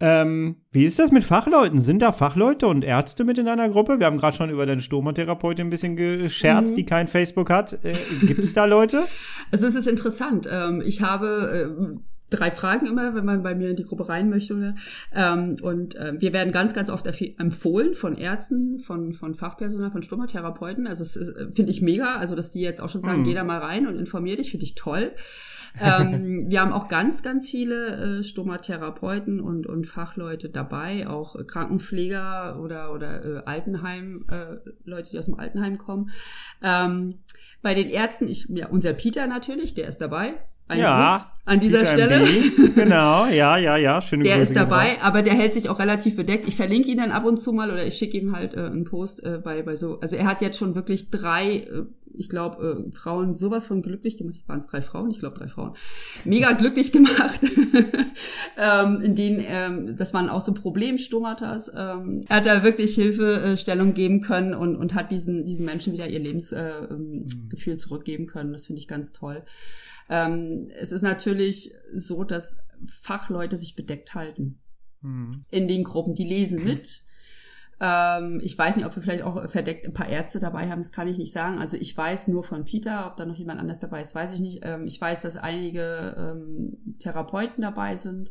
Ähm, wie ist das mit Fachleuten? Sind da Fachleute und Ärzte mit in deiner Gruppe? Wir haben gerade schon über deine Stomatherapeutin ein bisschen gescherzt, mhm. die kein Facebook hat. Äh, Gibt es da Leute? Also es ist interessant. Ähm, ich habe äh, drei Fragen immer, wenn man bei mir in die Gruppe rein möchte. Oder? Ähm, und äh, wir werden ganz, ganz oft empfohlen von Ärzten, von, von Fachpersonal, von Stomatherapeuten. Also es äh, finde ich mega. Also dass die jetzt auch schon sagen, mhm. geh da mal rein und informier dich, finde ich toll ähm, wir haben auch ganz, ganz viele äh, Stomatherapeuten und, und Fachleute dabei, auch äh, Krankenpfleger oder, oder äh, Altenheim, äh, Leute, die aus dem Altenheim kommen. Ähm, bei den Ärzten, ich, ja, unser Peter natürlich, der ist dabei. Ein ja, Bus an dieser Stelle. genau, ja, ja, ja, schöne Der Grüße ist dabei, aber der hält sich auch relativ bedeckt. Ich verlinke ihn dann ab und zu mal oder ich schicke ihm halt äh, einen Post äh, bei, bei so. Also er hat jetzt schon wirklich drei äh, ich glaube, äh, Frauen sowas von glücklich gemacht. Waren es drei Frauen? Ich glaube, drei Frauen. Mega glücklich gemacht. ähm, in denen, ähm, das waren auch so Problemstomatas. Ähm, er hat da wirklich Hilfestellung geben können und, und hat diesen, diesen Menschen wieder ihr Lebensgefühl äh, zurückgeben können. Das finde ich ganz toll. Ähm, es ist natürlich so, dass Fachleute sich bedeckt halten. Mhm. In den Gruppen. Die lesen mit ähm, ich weiß nicht, ob wir vielleicht auch verdeckt ein paar Ärzte dabei haben, das kann ich nicht sagen. Also ich weiß nur von Peter, ob da noch jemand anders dabei ist, weiß ich nicht. Ähm, ich weiß, dass einige ähm, Therapeuten dabei sind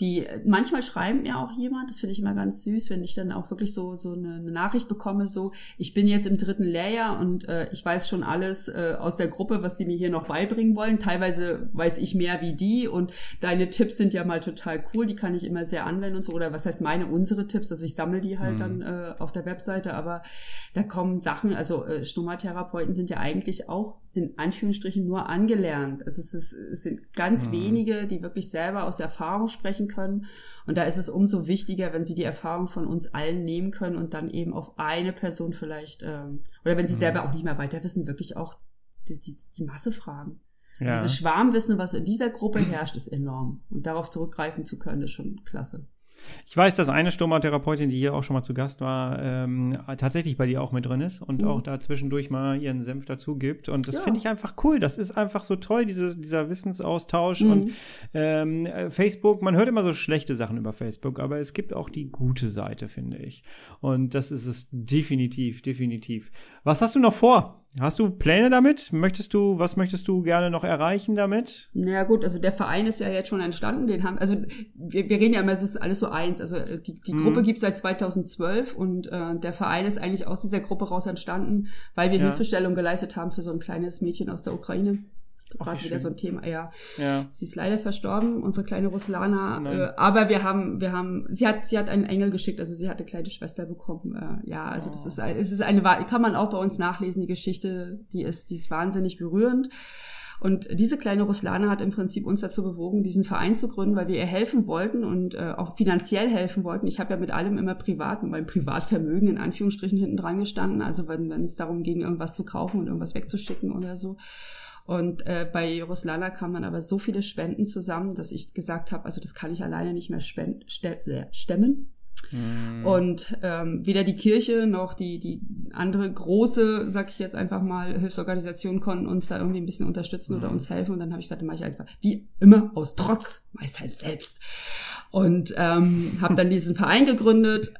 die manchmal schreiben mir auch jemand, das finde ich immer ganz süß, wenn ich dann auch wirklich so so eine, eine Nachricht bekomme, so ich bin jetzt im dritten Lehrjahr und äh, ich weiß schon alles äh, aus der Gruppe, was die mir hier noch beibringen wollen. Teilweise weiß ich mehr wie die und deine Tipps sind ja mal total cool, die kann ich immer sehr anwenden und so oder was heißt meine unsere Tipps, also ich sammle die halt mhm. dann äh, auf der Webseite, aber da kommen Sachen, also äh, Stomatherapeuten sind ja eigentlich auch in Anführungsstrichen nur angelernt. Also es, ist, es sind ganz mhm. wenige, die wirklich selber aus der Erfahrung sprechen können. Und da ist es umso wichtiger, wenn sie die Erfahrung von uns allen nehmen können und dann eben auf eine Person vielleicht, ähm, oder wenn sie mhm. selber auch nicht mehr weiter wissen, wirklich auch die, die, die Masse fragen. Ja. Dieses Schwarmwissen, was in dieser Gruppe herrscht, ist enorm. Und darauf zurückgreifen zu können, ist schon klasse. Ich weiß, dass eine Stomatherapeutin, die hier auch schon mal zu Gast war, ähm, tatsächlich bei dir auch mit drin ist und mhm. auch da zwischendurch mal ihren Senf dazu gibt. Und das ja. finde ich einfach cool. Das ist einfach so toll, dieses, dieser Wissensaustausch. Mhm. Und ähm, Facebook, man hört immer so schlechte Sachen über Facebook, aber es gibt auch die gute Seite, finde ich. Und das ist es definitiv, definitiv. Was hast du noch vor? Hast du Pläne damit? Möchtest du, was möchtest du gerne noch erreichen damit? Naja gut, also der Verein ist ja jetzt schon entstanden, den haben, also wir, wir reden ja immer, es ist alles so eins. Also äh, die, die mhm. Gruppe gibt seit 2012 und äh, der Verein ist eigentlich aus dieser Gruppe raus entstanden, weil wir ja. Hilfestellung geleistet haben für so ein kleines Mädchen aus der Ukraine. Gerade wieder schön. so ein Thema, ja. Ja. Sie ist leider verstorben, unsere kleine Ruslana. Äh, aber wir haben, wir haben, sie hat, sie hat einen Engel geschickt, also sie hat eine kleine Schwester bekommen. Äh, ja, also das Oh. ist, es ist eine, kann man auch bei uns nachlesen, die Geschichte, die ist, die ist wahnsinnig berührend. Und diese kleine Ruslana hat im Prinzip uns dazu bewogen, diesen Verein zu gründen, weil wir ihr helfen wollten und äh, auch finanziell helfen wollten. Ich habe ja mit allem immer privat, mit meinem Privatvermögen in Anführungsstrichen hinten dran gestanden. Also wenn wenn es darum ging, irgendwas zu kaufen und irgendwas wegzuschicken oder so. Und äh, bei Ruslana kamen dann aber so viele Spenden zusammen, dass ich gesagt habe, also das kann ich alleine nicht mehr äh, stemmen. Mhm. Und ähm, weder die Kirche noch die, die andere große, sag ich jetzt einfach mal, Hilfsorganisation konnten uns da irgendwie ein bisschen unterstützen oder Mhm. uns helfen. Und dann habe ich gesagt, dann mache ich einfach, wie immer, aus Trotz, meist halt selbst. Und ähm, habe dann diesen Verein gegründet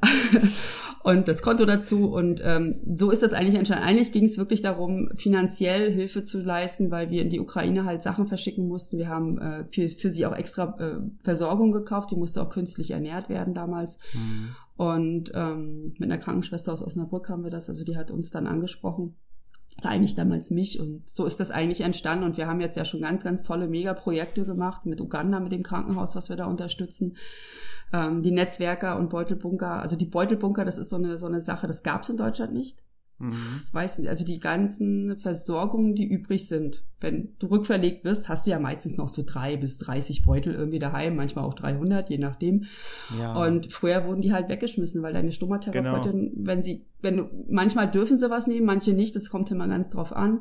und das Konto dazu. Und ähm, so ist das eigentlich entstanden. Eigentlich ging es wirklich darum, finanziell Hilfe zu leisten, weil wir in die Ukraine halt Sachen verschicken mussten. Wir haben äh, für, für sie auch extra äh, Versorgung gekauft. Die musste auch künstlich ernährt werden damals. Mhm. Und ähm, mit einer Krankenschwester aus Osnabrück haben wir das. Also die hat uns dann angesprochen. Eigentlich damals mich. Und so ist das eigentlich entstanden. Und wir haben jetzt ja schon ganz, ganz tolle Megaprojekte gemacht mit Uganda, mit dem Krankenhaus, was wir da unterstützen. Ähm, die Netzwerker und Beutelbunker. Also die Beutelbunker, das ist so eine, so eine Sache, das gab es in Deutschland nicht. Mhm. Weiß nicht, also die ganzen Versorgungen, die übrig sind. Wenn du rückverlegt wirst, hast du ja meistens noch so drei bis 30 Beutel irgendwie daheim, manchmal auch 300, je nachdem. Ja. Und früher wurden die halt weggeschmissen, weil deine Stomatherapeutin, Genau. wenn sie, wenn du, manchmal dürfen sie was nehmen, manche nicht, das kommt immer ganz drauf an.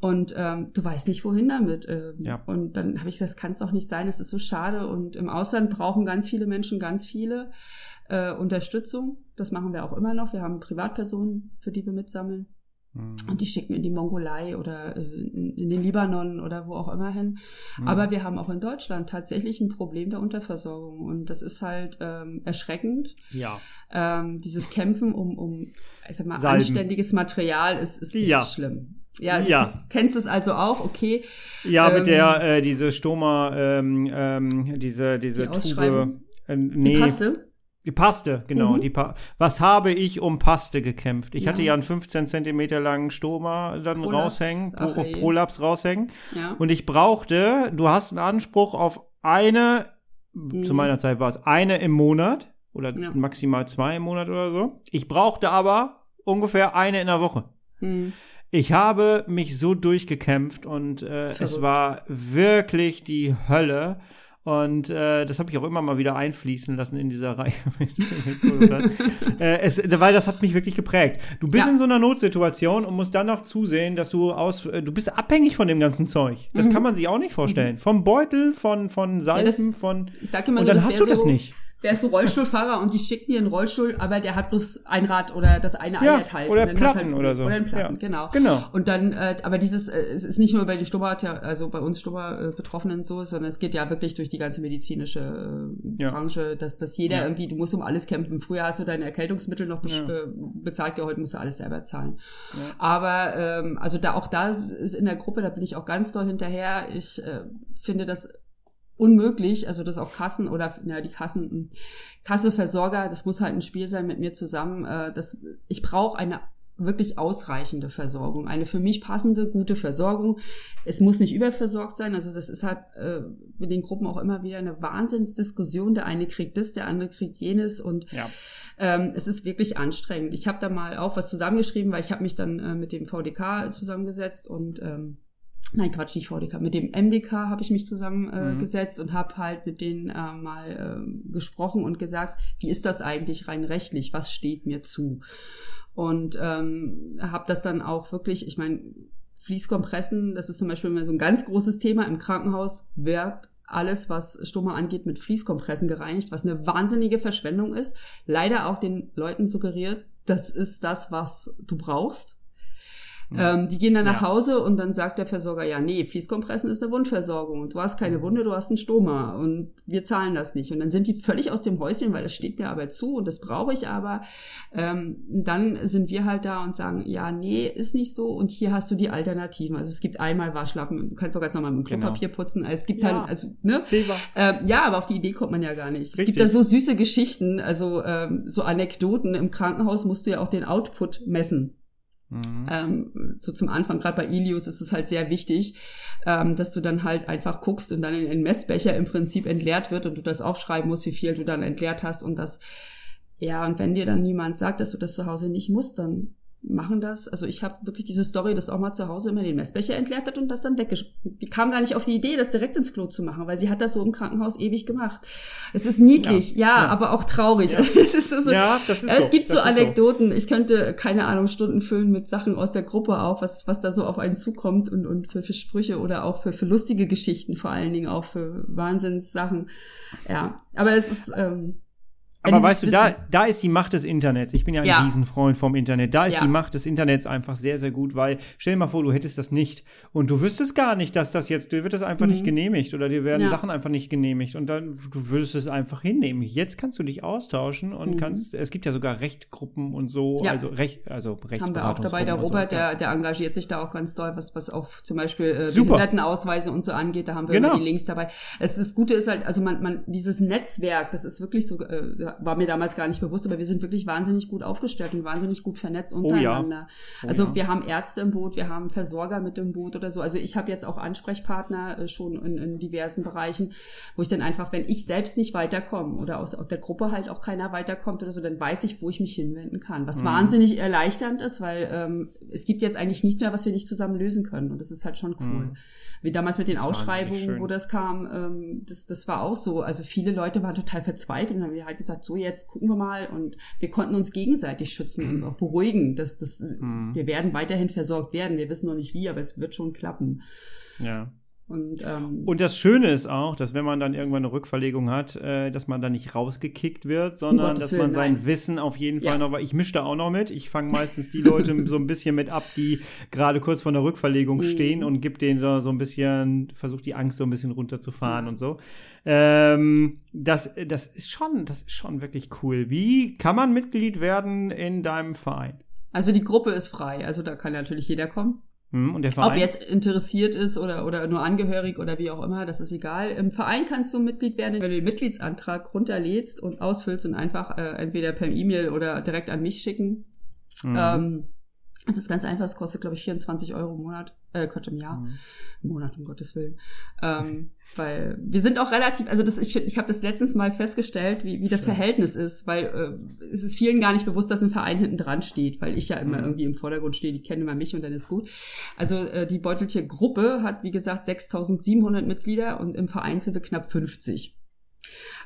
Und ähm, du weißt nicht, wohin damit. Ähm, Ja. Und dann habe ich gesagt, das kann es doch nicht sein, das ist so schade. Und im Ausland brauchen ganz viele Menschen ganz viele äh, Unterstützung. Das machen wir auch immer noch. Wir haben Privatpersonen, für die wir mitsammeln. Mhm. Und die schicken in die Mongolei oder äh, in den Libanon oder wo auch immer hin. Mhm. Aber wir haben auch in Deutschland tatsächlich ein Problem der Unterversorgung. Und das ist halt ähm, erschreckend. ja. Ähm, dieses Kämpfen um, um ich sag mal, Salben. anständiges Material ist, ist echt Ja. schlimm. Ja, Ja. du kennst es also auch, okay. Ja, mit Ähm, der, äh, diese Stoma, ähm, ähm, diese, diese Die Tube. Ausschreibung? Äh, Die nee, Paste. Die Paste, genau. Mhm. Die pa Was habe ich um Paste gekämpft? Ich Ja. hatte ja einen 15 Zentimeter langen Stoma dann Prolaps. raushängen, Pro Ach. Prolaps raushängen. Ja. Und ich brauchte, du hast einen Anspruch auf eine, zu Mhm. meiner Zeit war es eine im Monat oder Ja. maximal zwei im Monat oder so. Ich brauchte aber ungefähr eine in der Woche. Hm. Ich habe mich so durchgekämpft und äh, es war wirklich die Hölle. Und äh, das habe ich auch immer mal wieder einfließen lassen in dieser Reihe. äh, es, weil das hat mich wirklich geprägt. Du bist Ja. in so einer Notsituation und musst dann noch zusehen, dass du aus, äh, du bist abhängig von dem ganzen Zeug. Das Mhm. kann man sich auch nicht vorstellen. Vom Beutel, von, von Salben, das- von. Ich sag immer Und so, dann hast du das so, nicht. Wärst du Rollstuhlfahrer und die schicken dir einen Rollstuhl, aber der hat bloß ein Rad oder das eine Ja, oder Und dann hast Platten halt- oder so. Oder ein Platten, Ja. genau. Genau. Und dann, äh, aber dieses, äh, es ist nicht nur bei den Stoma, also bei uns Stoma-Betroffenen so, sondern es geht ja wirklich durch die ganze medizinische äh, Ja. Branche, dass, dass jeder Ja. irgendwie, du musst um alles kämpfen. Früher hast du deine Erkältungsmittel noch äh, bezahlt, ja, heute musst du alles selber zahlen. Aber ähm, also da auch da ist in der Gruppe, da bin ich auch ganz doll hinterher. Ich äh, finde das unmöglich, also dass auch Kassen oder na, die Kassen, hm, Kasse, Versorger, das muss halt ein Spiel sein mit mir zusammen. Äh, das, ich brauche eine wirklich ausreichende Versorgung, eine für mich passende, gute Versorgung. Es muss nicht überversorgt sein, also das ist halt äh, in den Gruppen auch immer wieder eine Wahnsinnsdiskussion. Der eine kriegt das, der andere kriegt jenes und Ja. ähm, es ist wirklich anstrengend. Ich habe da mal auch was zusammengeschrieben, weil ich habe mich dann äh, mit dem VDK zusammengesetzt und ähm, Nein, Quatsch, nicht VDK. Mit dem MDK habe ich mich zusammengesetzt äh, Mhm. und habe halt mit denen äh, mal äh, gesprochen und gesagt, wie ist das eigentlich rein rechtlich? Was steht mir zu? Und ähm, habe das dann auch wirklich, ich meine, Fließkompressen, das ist zum Beispiel immer so ein ganz großes Thema im Krankenhaus, wird alles, was Stoma angeht, mit Fließkompressen gereinigt, was eine wahnsinnige Verschwendung ist. Leider auch den Leuten suggeriert, das ist das, was du brauchst. Ähm, die gehen dann nach Ja. Hause und dann sagt der Versorger, ja, nee, Fließkompressen ist eine Wundversorgung und du hast keine Wunde, du hast einen Stoma und wir zahlen das nicht. Und dann sind die völlig aus dem Häuschen, weil das steht mir aber zu und das brauche ich aber. Ähm, dann sind wir halt da und sagen, ja, nee, ist nicht so und hier hast du die Alternativen. Also es gibt einmal Waschlappen, du kannst auch ganz normal mit dem Genau. Klopapier putzen. Also es gibt Ja. halt, also, ne? Ähm, ja, aber auf die Idee kommt man ja gar nicht. Es Richtig. gibt da so süße Geschichten, also ähm, so Anekdoten. Im Krankenhaus musst du ja auch den Output messen. Mhm. Ähm, so zum Anfang, gerade bei Ilius ist es halt sehr wichtig, ähm, dass du dann halt einfach guckst und dann in den Messbecher im Prinzip entleert wird und du das aufschreiben musst, wie viel du dann entleert hast und das, ja, und wenn dir dann niemand sagt, dass du das zu Hause nicht musst, dann machen das. Also ich habe wirklich diese Story, dass auch mal zu Hause immer den Messbecher entleert hat und das dann weggesch... Die kam gar nicht auf die Idee, das direkt ins Klo zu machen, weil sie hat das so im Krankenhaus ewig gemacht. Es ist niedlich, ja, ja, ja. aber auch traurig. Ja. es ist so, ja, das ist es so. gibt so Anekdoten. So. Ich könnte, keine Ahnung, Stunden füllen mit Sachen aus der Gruppe auch, was, was da so auf einen zukommt und, und für, für Sprüche oder auch für, für lustige Geschichten vor allen Dingen, auch für Wahnsinnssachen. Ja, aber es ist... Ähm, aber weißt du, da, da ist die Macht des Internets. Ich bin ja ein ja. Riesenfreund vom Internet. Da ist ja. die Macht des Internets einfach sehr, sehr gut, weil stell dir mal vor, du hättest das nicht und du wüsstest gar nicht, dass das jetzt, dir wird das einfach mhm. nicht genehmigt oder dir werden ja. Sachen einfach nicht genehmigt und dann du würdest es einfach hinnehmen. Jetzt kannst du dich austauschen und mhm. kannst, es gibt ja sogar Rechtgruppen und so, also Recht, also Rechtsberatung. Haben wir auch dabei, der Robert, so. der, der engagiert sich da auch ganz doll, was, was auch zum Beispiel äh, Behindertenausweise und so angeht, da haben wir genau. immer die Links dabei. Es, das Gute ist halt, also man, man, dieses Netzwerk, das ist wirklich so, äh, war mir damals gar nicht bewusst, aber wir sind wirklich wahnsinnig gut aufgestellt und wahnsinnig gut vernetzt untereinander. Oh ja. oh also ja. wir haben Ärzte im Boot, wir haben Versorger mit im Boot oder so. Also ich habe jetzt auch Ansprechpartner äh, schon in, in, diversen Bereichen, wo ich dann einfach, wenn ich selbst nicht weiterkomme oder aus, aus der Gruppe halt auch keiner weiterkommt oder so, dann weiß ich, wo ich mich hinwenden kann. Was mhm. wahnsinnig erleichternd ist, weil ähm, es gibt jetzt eigentlich nichts mehr, was wir nicht zusammen lösen können. Und das ist halt schon cool. Mhm. Wie damals mit den Ausschreibungen, wo das kam, ähm, das, das war auch so. Also viele Leute waren total verzweifelt und haben wir halt gesagt, so jetzt gucken wir mal. Und wir konnten uns gegenseitig schützen und auch beruhigen. Dass, dass mhm. Wir werden weiterhin versorgt werden. Wir wissen noch nicht wie, aber es wird schon klappen. Ja. Und, ähm, und das Schöne ist auch, dass wenn man dann irgendwann eine Rückverlegung hat, äh, dass man dann nicht rausgekickt wird, sondern dass Willen, man sein nein. Wissen auf jeden Fall ja. noch, weil ich mische da auch noch mit. Ich fange meistens die Leute so ein bisschen mit ab, die gerade kurz vor der Rückverlegung mhm. stehen und gebe denen so, so ein bisschen, versuche die Angst so ein bisschen runterzufahren ja. und so. Ähm, das, das ist schon, das ist schon wirklich cool. Wie kann man Mitglied werden in deinem Verein? Also die Gruppe ist frei, also da kann natürlich jeder kommen. Hm, und der Verein? Ob jetzt interessiert ist oder, oder nur angehörig oder wie auch immer, das ist egal. Im Verein kannst du Mitglied werden, wenn du den Mitgliedsantrag runterlädst und ausfüllst und einfach äh, entweder per E-Mail oder direkt an mich schicken. Mhm. Ähm, es ist ganz einfach, es kostet, glaube ich, 24 Euro im Monat, äh, Quatsch, im Jahr. Mhm. Im Monat, um Gottes Willen. Ähm, weil wir sind auch relativ, also das, ich, ich habe das letztens mal festgestellt, wie, wie das Schön. Verhältnis ist, weil äh, es ist vielen gar nicht bewusst, dass ein Verein hinten dran steht, weil ich ja immer mhm. irgendwie im Vordergrund stehe, die kennen immer mich und dann ist gut. Also äh, die Beuteltier-Gruppe hat, wie gesagt, 6.700 Mitglieder und im Verein sind wir knapp 50.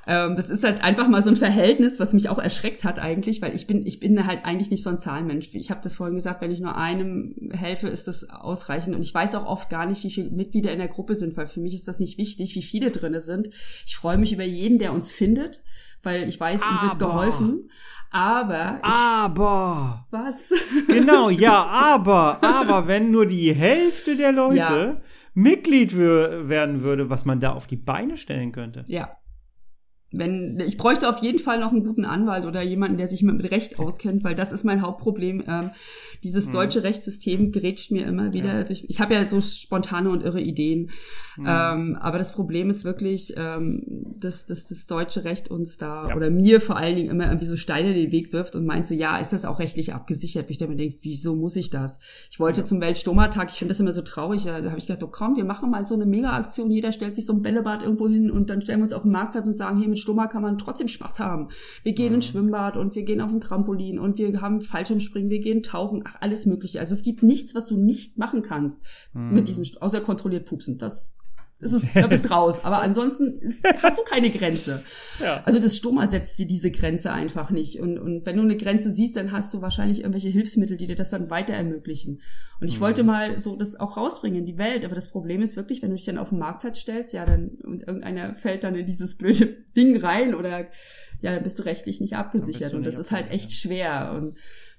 Ähm, das ist jetzt einfach mal so ein Verhältnis, was mich auch erschreckt hat eigentlich, weil ich bin, ich bin halt eigentlich nicht so ein Zahlenmensch. Ich habe das vorhin gesagt, wenn ich nur einem helfe, ist das ausreichend. Und ich weiß auch oft gar nicht, wie viele Mitglieder in der Gruppe sind, weil für mich ist das nicht wichtig, wie viele drinne sind. Ich freue mich über jeden, der uns findet, weil ich weiß, ihm wird geholfen. Aber. Aber. Was? Genau, ja, aber, aber wenn nur die Hälfte der Leute ja. Mitglied werden würde, was man da auf die Beine stellen könnte. Ja, wenn ich bräuchte auf jeden Fall noch einen guten Anwalt oder jemanden, der sich mit Recht auskennt, weil das ist mein Hauptproblem. Ähm, dieses mhm. deutsche Rechtssystem gerätscht mir immer wieder. Ja. Durch, ich habe ja so spontane und irre Ideen, mhm. ähm, aber das Problem ist wirklich, ähm, dass, dass das deutsche Recht uns da ja. oder mir vor allen Dingen immer irgendwie so Steine in den Weg wirft und meint so, ja, ist das auch rechtlich abgesichert? Wie ich dann mir denke, wieso muss ich das? Ich wollte ja. zum Weltstomatag, ich finde das immer so traurig, da, da habe ich gedacht, oh komm, wir machen mal so eine Mega-Aktion, jeder stellt sich so ein Bällebad irgendwo hin und dann stellen wir uns auf den Marktplatz und sagen, hier mit Stummer kann man trotzdem Spaß haben. Wir gehen mhm. ins Schwimmbad und wir gehen auf ein Trampolin und wir haben Fallschirmspringen, wir gehen tauchen, ach, alles mögliche. Also es gibt nichts, was du nicht machen kannst mhm. mit diesem, außer kontrolliert pupsen. Das das ist, da bist raus. Aber ansonsten ist, hast du keine Grenze. Ja. Also das Stoma setzt dir diese Grenze einfach nicht. Und, und wenn du eine Grenze siehst, dann hast du wahrscheinlich irgendwelche Hilfsmittel, die dir das dann weiter ermöglichen. Und ich mhm. wollte mal so das auch rausbringen in die Welt. Aber das Problem ist wirklich, wenn du dich dann auf den Marktplatz stellst, ja, dann, und irgendeiner fällt dann in dieses blöde Ding rein oder, ja, dann bist du rechtlich nicht abgesichert. Nicht und das ist halt echt schwer. Und,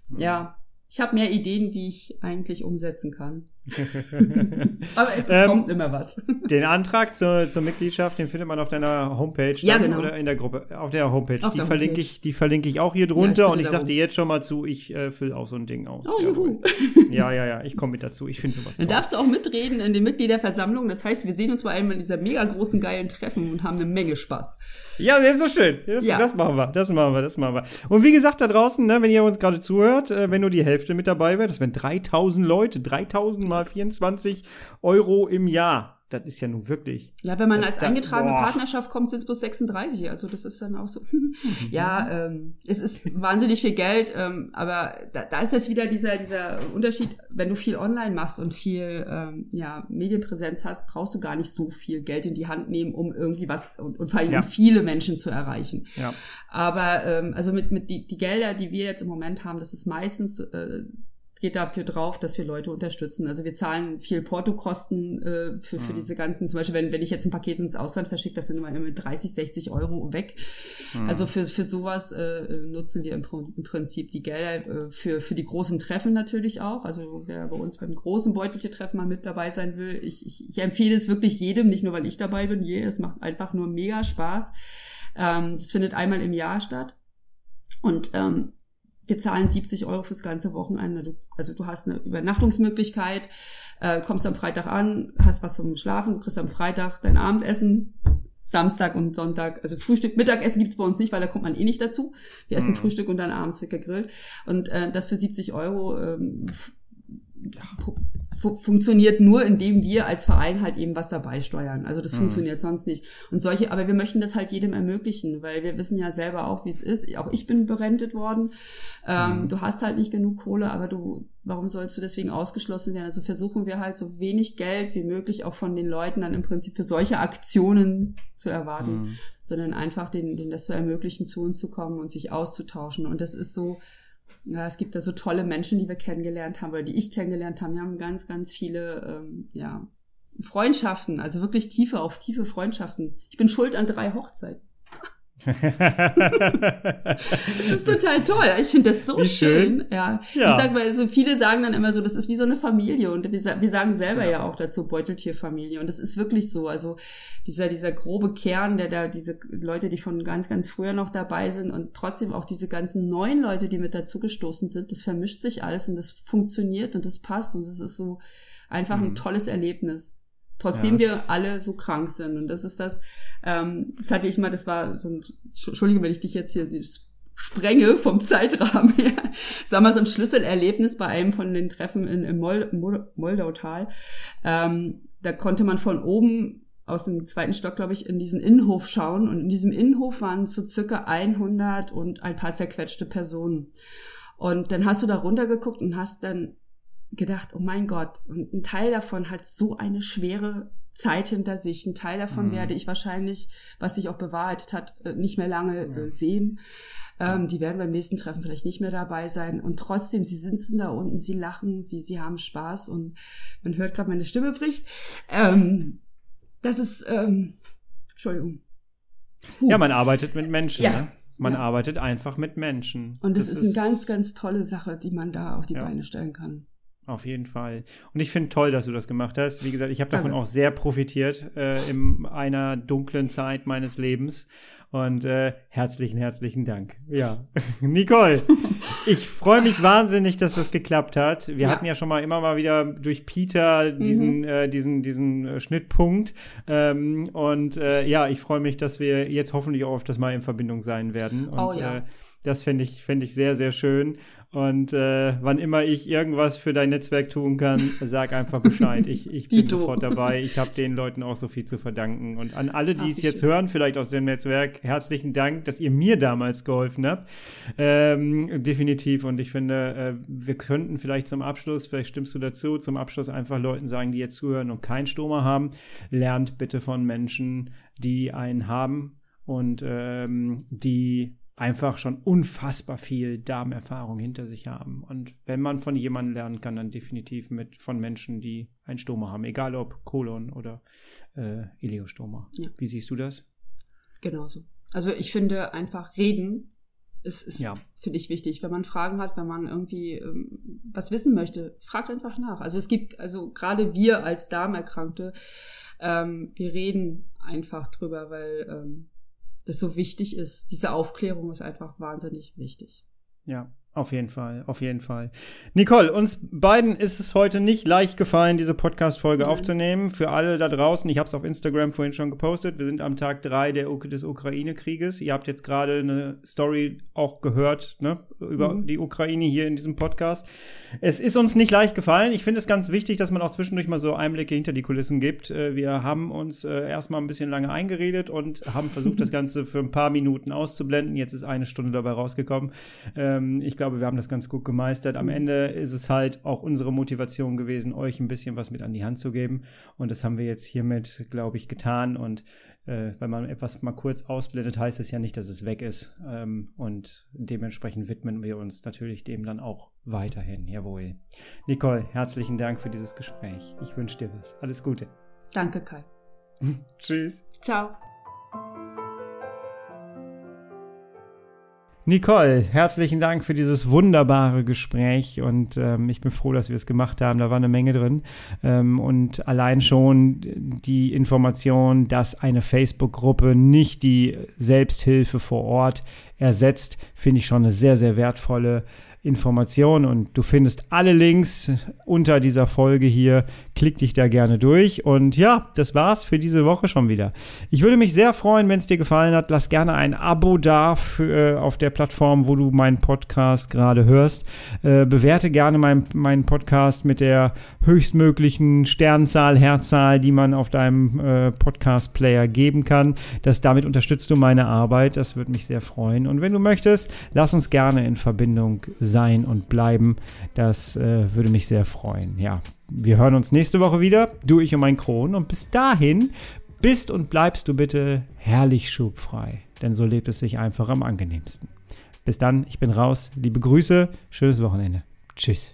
mhm. ja, ich habe mehr Ideen, wie ich eigentlich umsetzen kann. Aber es, es ähm, kommt immer was. Den Antrag zur, zur Mitgliedschaft, den findet man auf deiner Homepage. Ja, genau. Oder in der Gruppe. Auf der Homepage. Auf die, der verlinke Homepage. Ich, die verlinke ich auch hier drunter. Ja, und ich sag dir jetzt schon mal zu, ich äh, fülle auch so ein Ding aus. Oh, juhu. Ja, ja, ja. Ich komme mit dazu. Ich finde sowas Dann toll. darfst du auch mitreden in den Mitgliederversammlungen. Das heißt, wir sehen uns bei einem in dieser mega großen, geilen Treffen und haben eine Menge Spaß. Ja, das ist so schön. Das, Ja. das machen wir. Das machen wir. Das machen wir. Und wie gesagt, da draußen, ne, wenn ihr uns gerade zuhört, äh, wenn nur die Hälfte mit dabei wäre, das wären 3000 Leute. 3000 mal 24 Euro im Jahr. Das ist ja nun wirklich. Ja, wenn man als da- eingetragene boah. Partnerschaft kommt, sind es bloß 36. Also das ist dann auch so. ja, ähm, es ist wahnsinnig viel Geld, ähm, aber da, da ist jetzt wieder dieser, dieser Unterschied, wenn du viel online machst und viel ähm, ja, Medienpräsenz hast, brauchst du gar nicht so viel Geld in die Hand nehmen, um irgendwie was und, und vor allem Ja. viele Menschen zu erreichen. Ja. Aber ähm, also mit, mit die, die Gelder, die wir jetzt im Moment haben, das ist meistens äh, geht dafür drauf, dass wir Leute unterstützen. Also wir zahlen viel Portokosten äh, für, für Mhm. diese ganzen, zum Beispiel, wenn, wenn ich jetzt ein Paket ins Ausland verschicke, das sind immer mit 30, 60 Euro weg. Mhm. Also für, für sowas äh, nutzen wir im, im Prinzip die Gelder äh, für, für die großen Treffen natürlich auch. Also wer bei uns beim großen Beutelchen-Treffen mal mit dabei sein will, ich, ich, ich empfehle es wirklich jedem, nicht nur weil ich dabei bin, je, es macht einfach nur mega Spaß. Ähm, das findet einmal im Jahr statt. Und ähm, wir zahlen 70 Euro fürs ganze Wochenende. Du, also du hast eine Übernachtungsmöglichkeit, äh, kommst am Freitag an, hast was zum Schlafen, du kriegst am Freitag dein Abendessen, Samstag und Sonntag, also Frühstück, Mittagessen gibt's bei uns nicht, weil da kommt man eh nicht dazu. Wir essen Mhm. Frühstück und dann abends wird gegrillt. Und äh, das für 70 Euro ähm, ja, fu- fu funktioniert nur, indem wir als Verein halt eben was dabei steuern. Also das Mhm. funktioniert sonst nicht. Und solche, aber wir möchten das halt jedem ermöglichen, weil wir wissen ja selber auch, wie es ist. Auch ich bin berentet worden. Ähm, Mhm. Du hast halt nicht genug Kohle, aber du, warum sollst du deswegen ausgeschlossen werden? Also versuchen wir halt so wenig Geld wie möglich auch von den Leuten dann im Prinzip für solche Aktionen zu erwarten, Mhm. sondern einfach denen, denen das zu ermöglichen, zu uns zu kommen und sich auszutauschen. Und das ist so, es gibt da so tolle Menschen, die wir kennengelernt haben oder die ich kennengelernt habe. Wir haben ganz, ganz viele, ähm, ja, Freundschaften, also wirklich tiefe auf tiefe Freundschaften. Ich bin schuld an drei Hochzeiten. Das ist total toll. Ich finde das so Wie schön. schön. Ja. Ja. Ich sag mal, so viele sagen dann immer so, das ist wie so eine Familie. Und wir, wir sagen selber Ja. ja. auch dazu Beuteltierfamilie. Und das ist wirklich so. Also dieser, dieser grobe Kern, der da, diese Leute, die von ganz, ganz früher noch dabei sind und trotzdem auch diese ganzen neuen Leute, die mit dazugestoßen sind, das vermischt sich alles und das funktioniert und das passt. Und das ist so einfach Mhm. ein tolles Erlebnis. Trotzdem Ja. wir alle so krank sind. Und das ist das, ähm, das hatte ich mal, das war so ein, Entschuldige, wenn ich dich jetzt hier sprenge vom Zeitrahmen her. Das war mal so ein Schlüsselerlebnis bei einem von den Treffen in, im Mol Mol Moldautal. Ähm, da konnte man von oben aus dem zweiten Stock, glaube ich, in diesen Innenhof schauen. Und in diesem Innenhof waren so circa 100 und ein paar zerquetschte Personen. Und dann hast du da runtergeguckt und hast dann gedacht, oh mein Gott, und ein Teil davon hat so eine schwere Zeit hinter sich. Ein Teil davon Mhm. werde ich wahrscheinlich, was sich auch bewahrheitet hat, äh, nicht mehr lange Ja. äh, sehen. Ähm, die werden beim nächsten Treffen vielleicht nicht mehr dabei sein. Und trotzdem, sie sitzen da unten, sie lachen, sie, sie haben Spaß und man hört gerade, meine Stimme bricht. Ähm, das ist, ähm, Entschuldigung. Huh. Ja, man arbeitet mit Menschen. Ja. Ne? Man Ja. arbeitet einfach mit Menschen. und das, ist eine ganz, ganz tolle Sache, die man da auf die Ja. Beine stellen kann. Auf jeden Fall. Und ich finde toll, dass du das gemacht hast. Wie gesagt, ich habe davon auch sehr profitiert äh, in einer dunklen Zeit meines Lebens. Und äh, herzlichen, herzlichen Dank. Ja. Nicole, ich freue mich wahnsinnig, dass das geklappt hat. Wir Ja. hatten ja schon mal immer mal wieder durch Peter diesen, äh, diesen, diesen äh, Schnittpunkt. Ähm, und äh, ja, ich freue mich, dass wir jetzt hoffentlich auch auf das Mal in Verbindung sein werden. Und Oh ja. äh, das fände ich, fänd ich sehr, sehr schön. Und äh, wann immer ich irgendwas für dein Netzwerk tun kann, sag einfach Bescheid. Ich, ich bin sofort dabei. Ich habe den Leuten auch so viel zu verdanken. Und an alle, die Ach, es jetzt schön. hören, vielleicht aus dem Netzwerk, herzlichen Dank, dass ihr mir damals geholfen habt. Ähm, definitiv. Und ich finde, äh, wir könnten vielleicht zum Abschluss, vielleicht stimmst du dazu, zum Abschluss einfach Leuten sagen, die jetzt zuhören und keinen Stoma haben, lernt bitte von Menschen, die einen haben und ähm, die einfach schon unfassbar viel Darmerfahrung hinter sich haben. Und wenn man von jemandem lernen kann, dann definitiv mit von Menschen, die einen Stoma haben, egal ob Kolon oder äh, Ileostoma. Ja. Wie siehst du das? Genauso. Also ich finde einfach reden ist, ist ja. finde ich wichtig. Wenn man Fragen hat, wenn man irgendwie ähm, was wissen möchte, fragt einfach nach. Also es gibt, also gerade wir als Darmerkrankte, ähm, wir reden einfach drüber, weil ähm, das so wichtig ist. Diese Aufklärung ist einfach wahnsinnig wichtig. Ja, auf jeden Fall, auf jeden Fall. Nicole, uns beiden ist es heute nicht leicht gefallen, diese Podcast-Folge aufzunehmen. Für alle da draußen, ich habe es auf Instagram vorhin schon gepostet, wir sind am Tag drei der, des Ukraine-Krieges. Ihr habt jetzt gerade eine Story auch gehört ne, über mhm. die Ukraine hier in diesem Podcast. Es ist uns nicht leicht gefallen. Ich finde es ganz wichtig, dass man auch zwischendurch mal so Einblicke hinter die Kulissen gibt. Äh, wir haben uns äh, erstmal ein bisschen lange eingeredet und haben versucht, das Ganze für ein paar Minuten auszublenden. Jetzt ist eine Stunde dabei rausgekommen. Ähm, ich glaube, wir haben das ganz gut gemeistert. Am mhm. Ende ist es halt auch unsere Motivation gewesen, euch ein bisschen was mit an die Hand zu geben. Und das haben wir jetzt hiermit, glaube ich, getan. Und äh, wenn man etwas mal kurz ausblendet, heißt es ja nicht, dass es weg ist. Ähm, und dementsprechend widmen wir uns natürlich dem dann auch weiterhin. Jawohl. Nicole, herzlichen Dank für dieses Gespräch. Ich wünsche dir was. Alles Gute. Danke, Kai. Tschüss. Ciao. Nicole, herzlichen Dank für dieses wunderbare Gespräch und ähm, ich bin froh, dass wir es gemacht haben. Da war eine Menge drin. Ähm, und allein schon die Information, dass eine Facebook-Gruppe nicht die Selbsthilfe vor Ort ersetzt, finde ich schon eine sehr, sehr wertvolle Information und du findest alle Links unter dieser Folge hier. Klick dich da gerne durch. Und ja, das war's für diese Woche schon wieder. Ich würde mich sehr freuen, wenn es dir gefallen hat. Lass gerne ein Abo da für, äh, auf der Plattform, wo du meinen Podcast gerade hörst. Äh, bewerte gerne meinen mein Podcast mit der höchstmöglichen Sternzahl, Herzzahl, die man auf deinem äh, Podcast-Player geben kann. Das, damit unterstützt du meine Arbeit. Das würde mich sehr freuen. Und wenn du möchtest, lass uns gerne in Verbindung sein und bleiben. Das äh, würde mich sehr freuen. Ja, wir hören uns nächste Woche wieder, du, ich und mein Kron. Und bis dahin bist und bleibst du bitte herrlich schubfrei, denn so lebt es sich einfach am angenehmsten. Bis dann, ich bin raus. Liebe Grüße, schönes Wochenende. Tschüss.